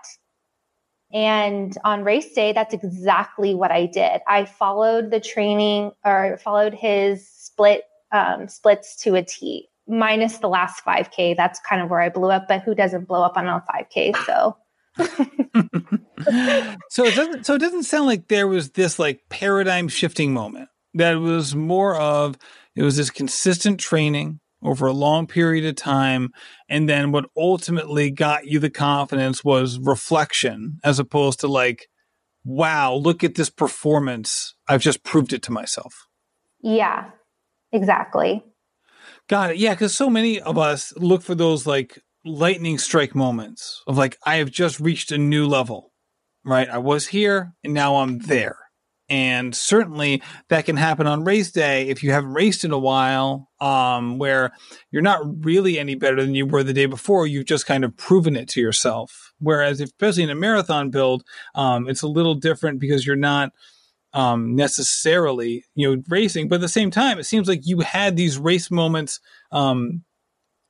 And on race day, that's exactly what I did. I followed the training or followed his split um, splits to a T, minus the last 5K. That's kind of where I blew up. But who doesn't blow up on a 5K? So. so it doesn't so it doesn't sound like there was this like paradigm shifting moment that was more of it was this consistent training over a long period of time. And then what ultimately got you the confidence was reflection as opposed to like, wow, look at this performance. I've just proved it to myself. Yeah, exactly. Got it. Yeah, because so many of us look for those like lightning strike moments of like, I have just reached a new level, right? I was here and now I'm there. And certainly that can happen on race day if you haven't raced in a while, um, where you're not really any better than you were the day before. You've just kind of proven it to yourself. Whereas, if, especially in a marathon build, um, it's a little different because you're not um, necessarily, you know, racing. But at the same time, it seems like you had these race moments um,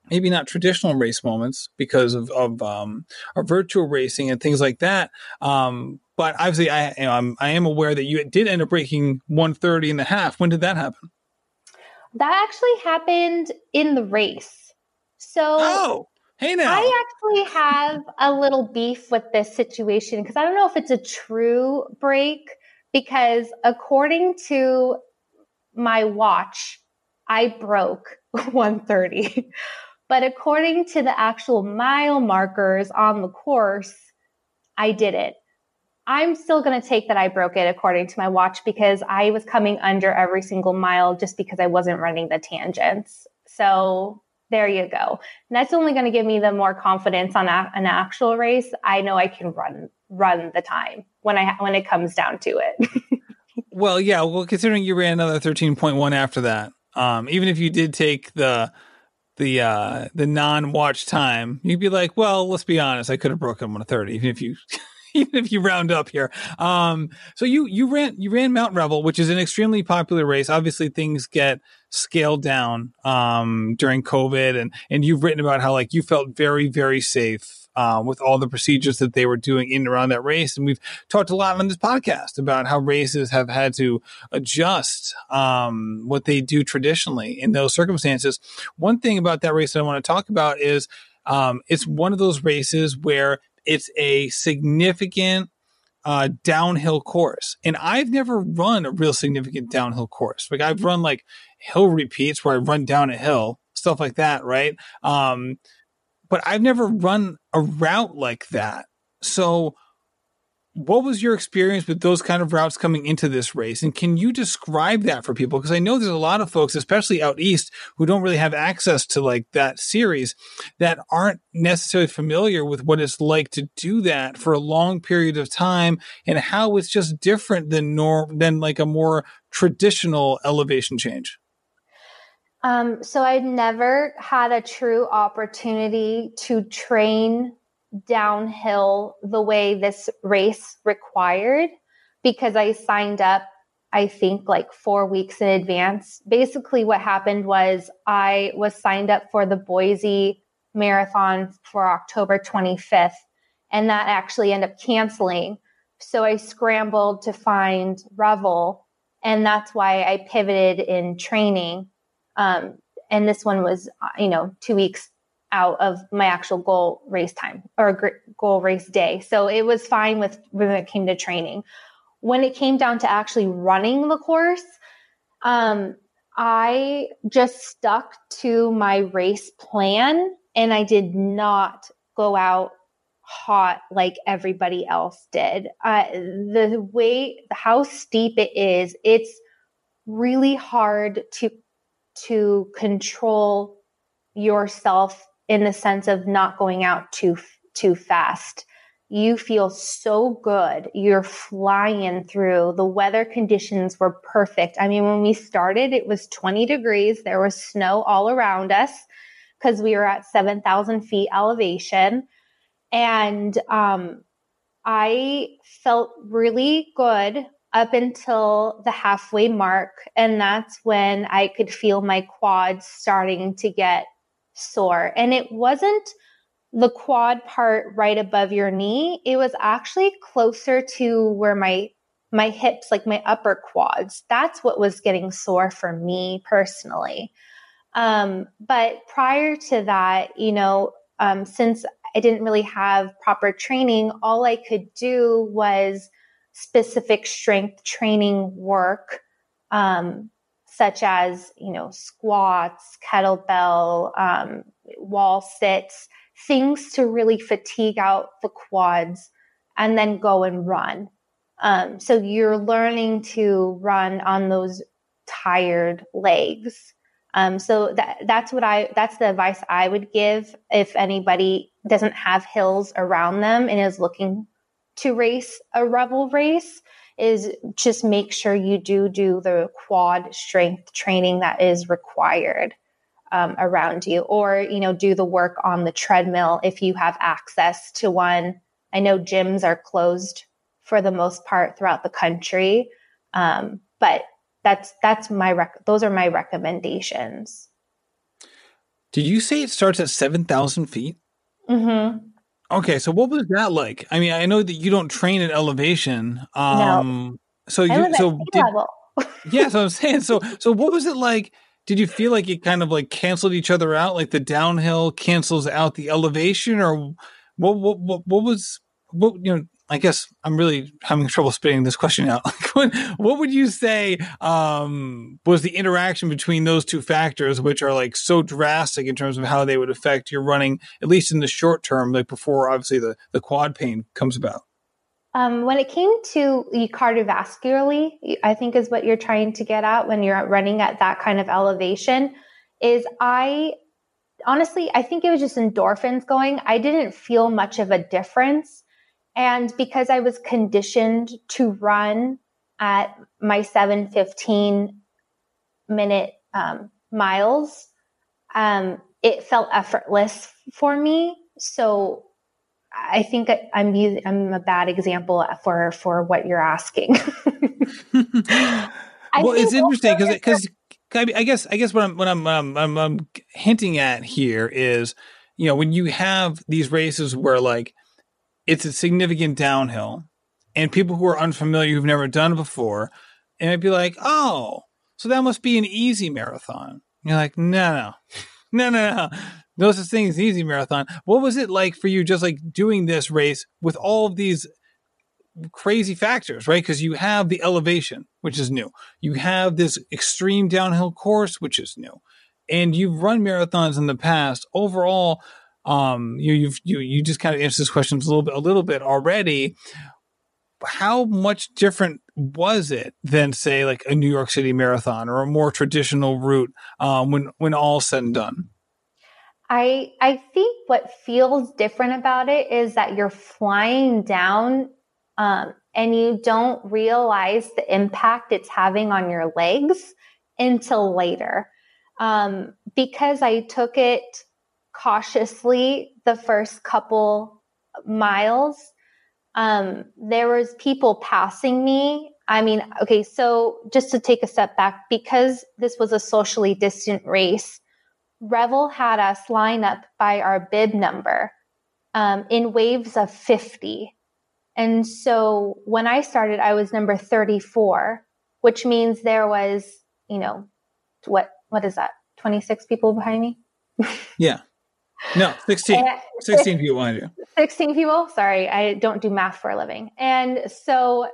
maybe not traditional race moments because of of um, virtual racing and things like that. Um, but obviously, I am I am aware that you did end up breaking 130 and a half. When did that happen? That actually happened in the race. So oh. Hey now. I actually have a little beef with this situation because I don't know if it's a true break because according to my watch, I broke 130. But according to the actual mile markers on the course, I did it. I'm still going to take that I broke it according to my watch because I was coming under every single mile just because I wasn't running the tangents. So there you go. And that's only going to give me the more confidence on a, an actual race. I know I can run run the time when I when it comes down to it. well, yeah. Well, considering you ran another thirteen point one after that, um, even if you did take the the uh the non-watch time, you'd be like, well, let's be honest, I could have broken one thirty, even if you even if you round up here. Um, so you you ran you ran Mount Revel, which is an extremely popular race. Obviously, things get scaled down um, during COVID, and and you've written about how like you felt very very safe um, with all the procedures that they were doing in and around that race. And we've talked a lot on this podcast about how races have had to adjust um, what they do traditionally in those circumstances. One thing about that race that I want to talk about is um, it's one of those races where it's a significant uh, downhill course. And I've never run a real significant downhill course. Like I've run like hill repeats where I run down a hill, stuff like that, right? Um, but I've never run a route like that. So, what was your experience with those kind of routes coming into this race? And can you describe that for people? Because I know there's a lot of folks, especially out east, who don't really have access to like that series that aren't necessarily familiar with what it's like to do that for a long period of time and how it's just different than norm than like a more traditional elevation change. Um, so I'd never had a true opportunity to train downhill the way this race required because I signed up I think like four weeks in advance. Basically, what happened was I was signed up for the Boise Marathon for October 25th, and that actually ended up canceling. So I scrambled to find Revel, and that's why I pivoted in training. Um, and this one was, uh, you know, two weeks out of my actual goal race time or goal race day. So it was fine with when it came to training. When it came down to actually running the course, um, I just stuck to my race plan and I did not go out hot like everybody else did. Uh, the way, how steep it is, it's really hard to to control yourself in the sense of not going out too too fast. You feel so good. You're flying through. The weather conditions were perfect. I mean, when we started, it was 20 degrees. There was snow all around us because we were at 7,000 feet elevation. And um, I felt really good up until the halfway mark. And that's when I could feel my quads starting to get sore. And it wasn't the quad part right above your knee. It was actually closer to where my my hips, like my upper quads. That's what was getting sore for me personally. Um, but prior to that, you know, um, since I didn't really have proper training, all I could do was specific strength training work, um, such as, you know, squats, kettlebell, um, wall sits, things to really fatigue out the quads and then go and run. Um, so you're learning to run on those tired legs. Um, so that that's what I that's the advice I would give if anybody doesn't have hills around them and is looking to race a Revel race is just make sure you do do the quad strength training that is required um, around you or you know do the work on the treadmill if you have access to one i know gyms are closed for the most part throughout the country um, but that's that's my rec- those are my recommendations. Did you say it starts at seven thousand feet? Mm-hmm. Okay, so what was that like? I mean, I know that you don't train at elevation. Um, no. So you so did, yeah, so I'm saying so. So what was it like? Did you feel like it kind of like canceled each other out, like the downhill cancels out the elevation, or what? What? What, what was? What you know? I guess I'm really having trouble spitting this question out. what, would you say um, was the interaction between those two factors, which are like so drastic in terms of how they would affect your running, at least in the short term, like before obviously the, the quad pain comes about? Um, when it came to cardiovascularly, I think is what you're trying to get at when you're running at that kind of elevation, is I honestly, I think it was just endorphins going. I didn't feel much of a difference and because I was conditioned to run at my 715 minute um, miles, um, it felt effortless for me. So I think I'm using, I'm a bad example for for what you're asking. well, it's interesting because because I guess I guess what I'm what I'm, um, I'm I'm hinting at here is you know when you have these races where like it's a significant downhill. And people who are unfamiliar, who've never done it before, it might be like, oh, so that must be an easy marathon. And you're like, no, no, no, no, no. No such thing as easy marathon. What was it like for you just like doing this race with all of these crazy factors, right? Because you have the elevation, which is new. You have this extreme downhill course, which is new. And you've run marathons in the past. Overall, um, you you've, you you just kind of answered this question a little bit a little bit already. How much different was it than say like a New York City marathon or a more traditional route um, when when all said and done? I I think what feels different about it is that you're flying down um, and you don't realize the impact it's having on your legs until later. Um, because I took it cautiously the first couple miles. Um, there was people passing me I mean, okay, so just to take a step back, because this was a socially distant race, Revel had us line up by our bib number um, in waves of 50. And so when I started, I was number 34, which means there was, you know, what, what is that? 26 people behind me? yeah. No, 16. 16 people behind you. 16 people. Sorry, I don't do math for a living. And so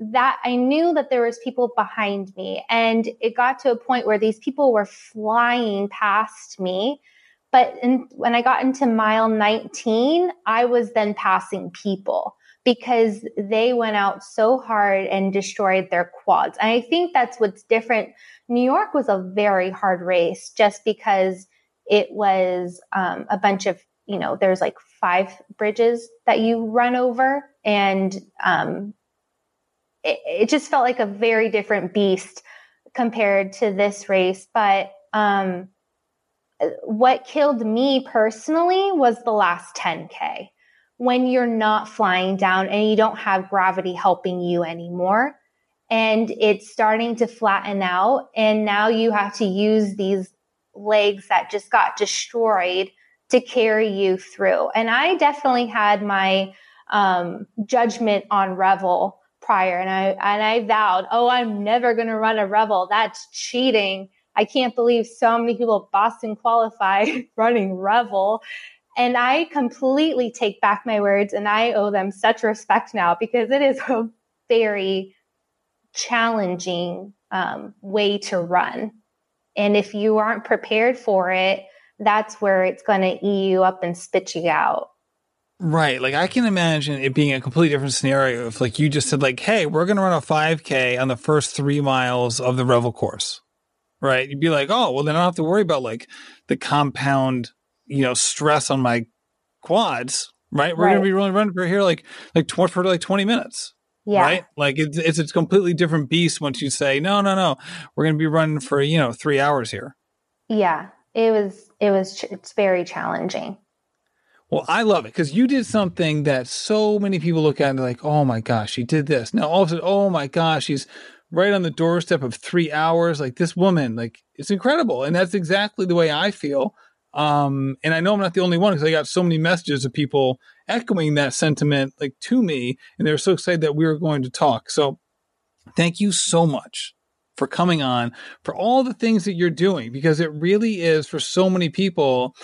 that I knew that there was people behind me and it got to a point where these people were flying past me. But in, when I got into mile 19, I was then passing people because they went out so hard and destroyed their quads. And I think that's what's different. New York was a very hard race just because it was um, a bunch of, you know, there's like five bridges that you run over and um, it, it, just felt like a very different beast compared to this race. But um, what killed me personally was the last 10K when you're not flying down and you don't have gravity helping you anymore. And it's starting to flatten out. And now you have to use these legs that just got destroyed to carry you through. And I definitely had my um, judgment on Revel prior and I and I vowed, "Oh, I'm never going to run a Revel. That's cheating." I can't believe so many people Boston qualify running Revel. And I completely take back my words and I owe them such respect now because it is a very challenging um, way to run. And if you aren't prepared for it, that's where it's going to eat you up and spit you out. Right. Like I can imagine it being a completely different scenario if like you just said like, Hey, we're going to run a 5k on the first three miles of the Revel course. Right. You'd be like, Oh, well then I don't have to worry about like the compound, you know, stress on my quads. Right. We're right. going to be running, running for here like, like tw- for like 20 minutes. Yeah. Right. Like it's, it's a completely different beast once you say, no, no, no, we're going to be running for, you know, three hours here. Yeah. It was, it was, it's very challenging. Well, I love it because you did something that so many people look at and they're like, oh my gosh, she did this. Now all of a sudden, oh my gosh, she's right on the doorstep of three hours. Like this woman, like it's incredible. And that's exactly the way I feel. Um, and I know I'm not the only one because I got so many messages of people echoing that sentiment like to me. And they were so excited that we were going to talk. So thank you so much for coming on, for all the things that you're doing, because it really is for so many people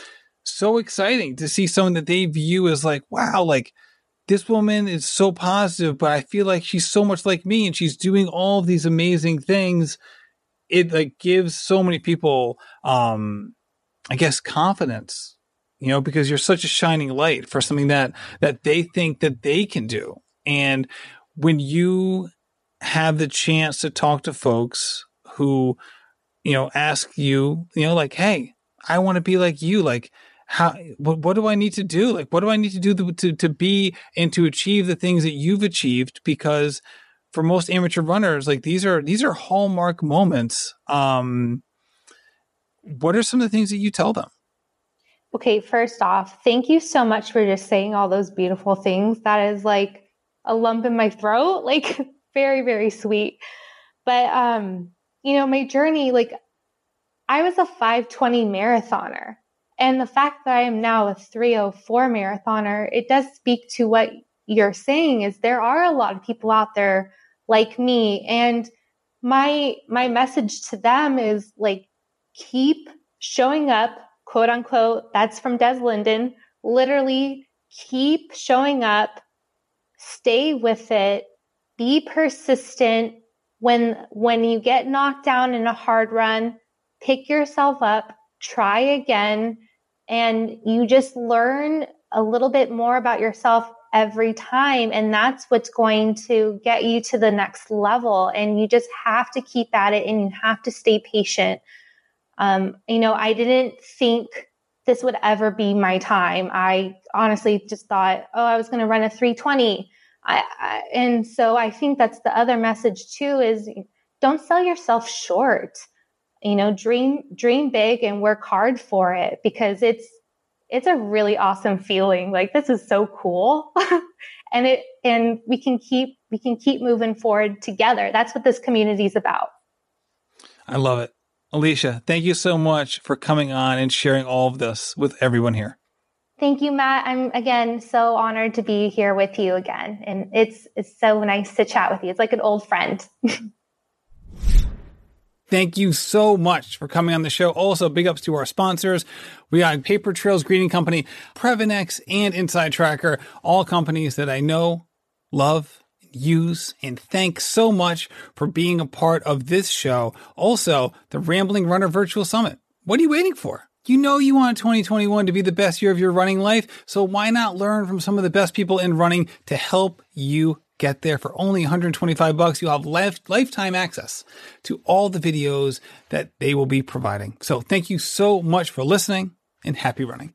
so exciting to see someone that they view as like, wow, like this woman is so positive, but I feel like she's so much like me and she's doing all these amazing things. It like gives so many people, um, I guess confidence, you know, because you're such a shining light for something that, that they think that they can do. And when you have the chance to talk to folks who, you know, ask you, you know, like, Hey, I want to be like you. Like, how what, what do I need to do? Like, what do I need to do to, to, be and to achieve the things that you've achieved? Because for most amateur runners, like these are these are hallmark moments. Um, what are some of the things that you tell them? Okay, first off, thank you so much for just saying all those beautiful things. That is like a lump in my throat, like very, very sweet. But um, you know, my journey, like I was a 520 marathoner. And the fact that I am now a 304 marathoner, it does speak to what you're saying is there are a lot of people out there like me. And my, my message to them is like, keep showing up, quote unquote. That's from Des Linden. Literally keep showing up, stay with it, be persistent. When, when you get knocked down in a hard run, pick yourself up, try again, and you just learn a little bit more about yourself every time. And that's what's going to get you to the next level. And you just have to keep at it and you have to stay patient. Um, you know, I didn't think this would ever be my time. I honestly just thought, oh, I was going to run a 320. I, I, and so I think that's the other message too is don't sell yourself short you know dream dream big and work hard for it because it's it's a really awesome feeling like this is so cool and it and we can keep we can keep moving forward together. That's what this community is about. I love it. Elysha, thank you so much for coming on and sharing all of this with everyone here. Thank you, Matt. I'm again so honored to be here with you again. And it's it's so nice to chat with you. It's like an old friend. Thank you so much for coming on the show. Also, big ups to our sponsors. We got Paper Trails Greeting Company, Previnex, and InsideTracker, all companies that I know, love, use, and thanks so much for being a part of this show. Also, the Rambling Runner Virtual Summit. What are you waiting for? You know you want 2021 to be the best year of your running life, so why not learn from some of the best people in running to help you get there for only 125 bucks. You'll have life, lifetime access to all the videos that they will be providing. So thank you so much for listening and happy running.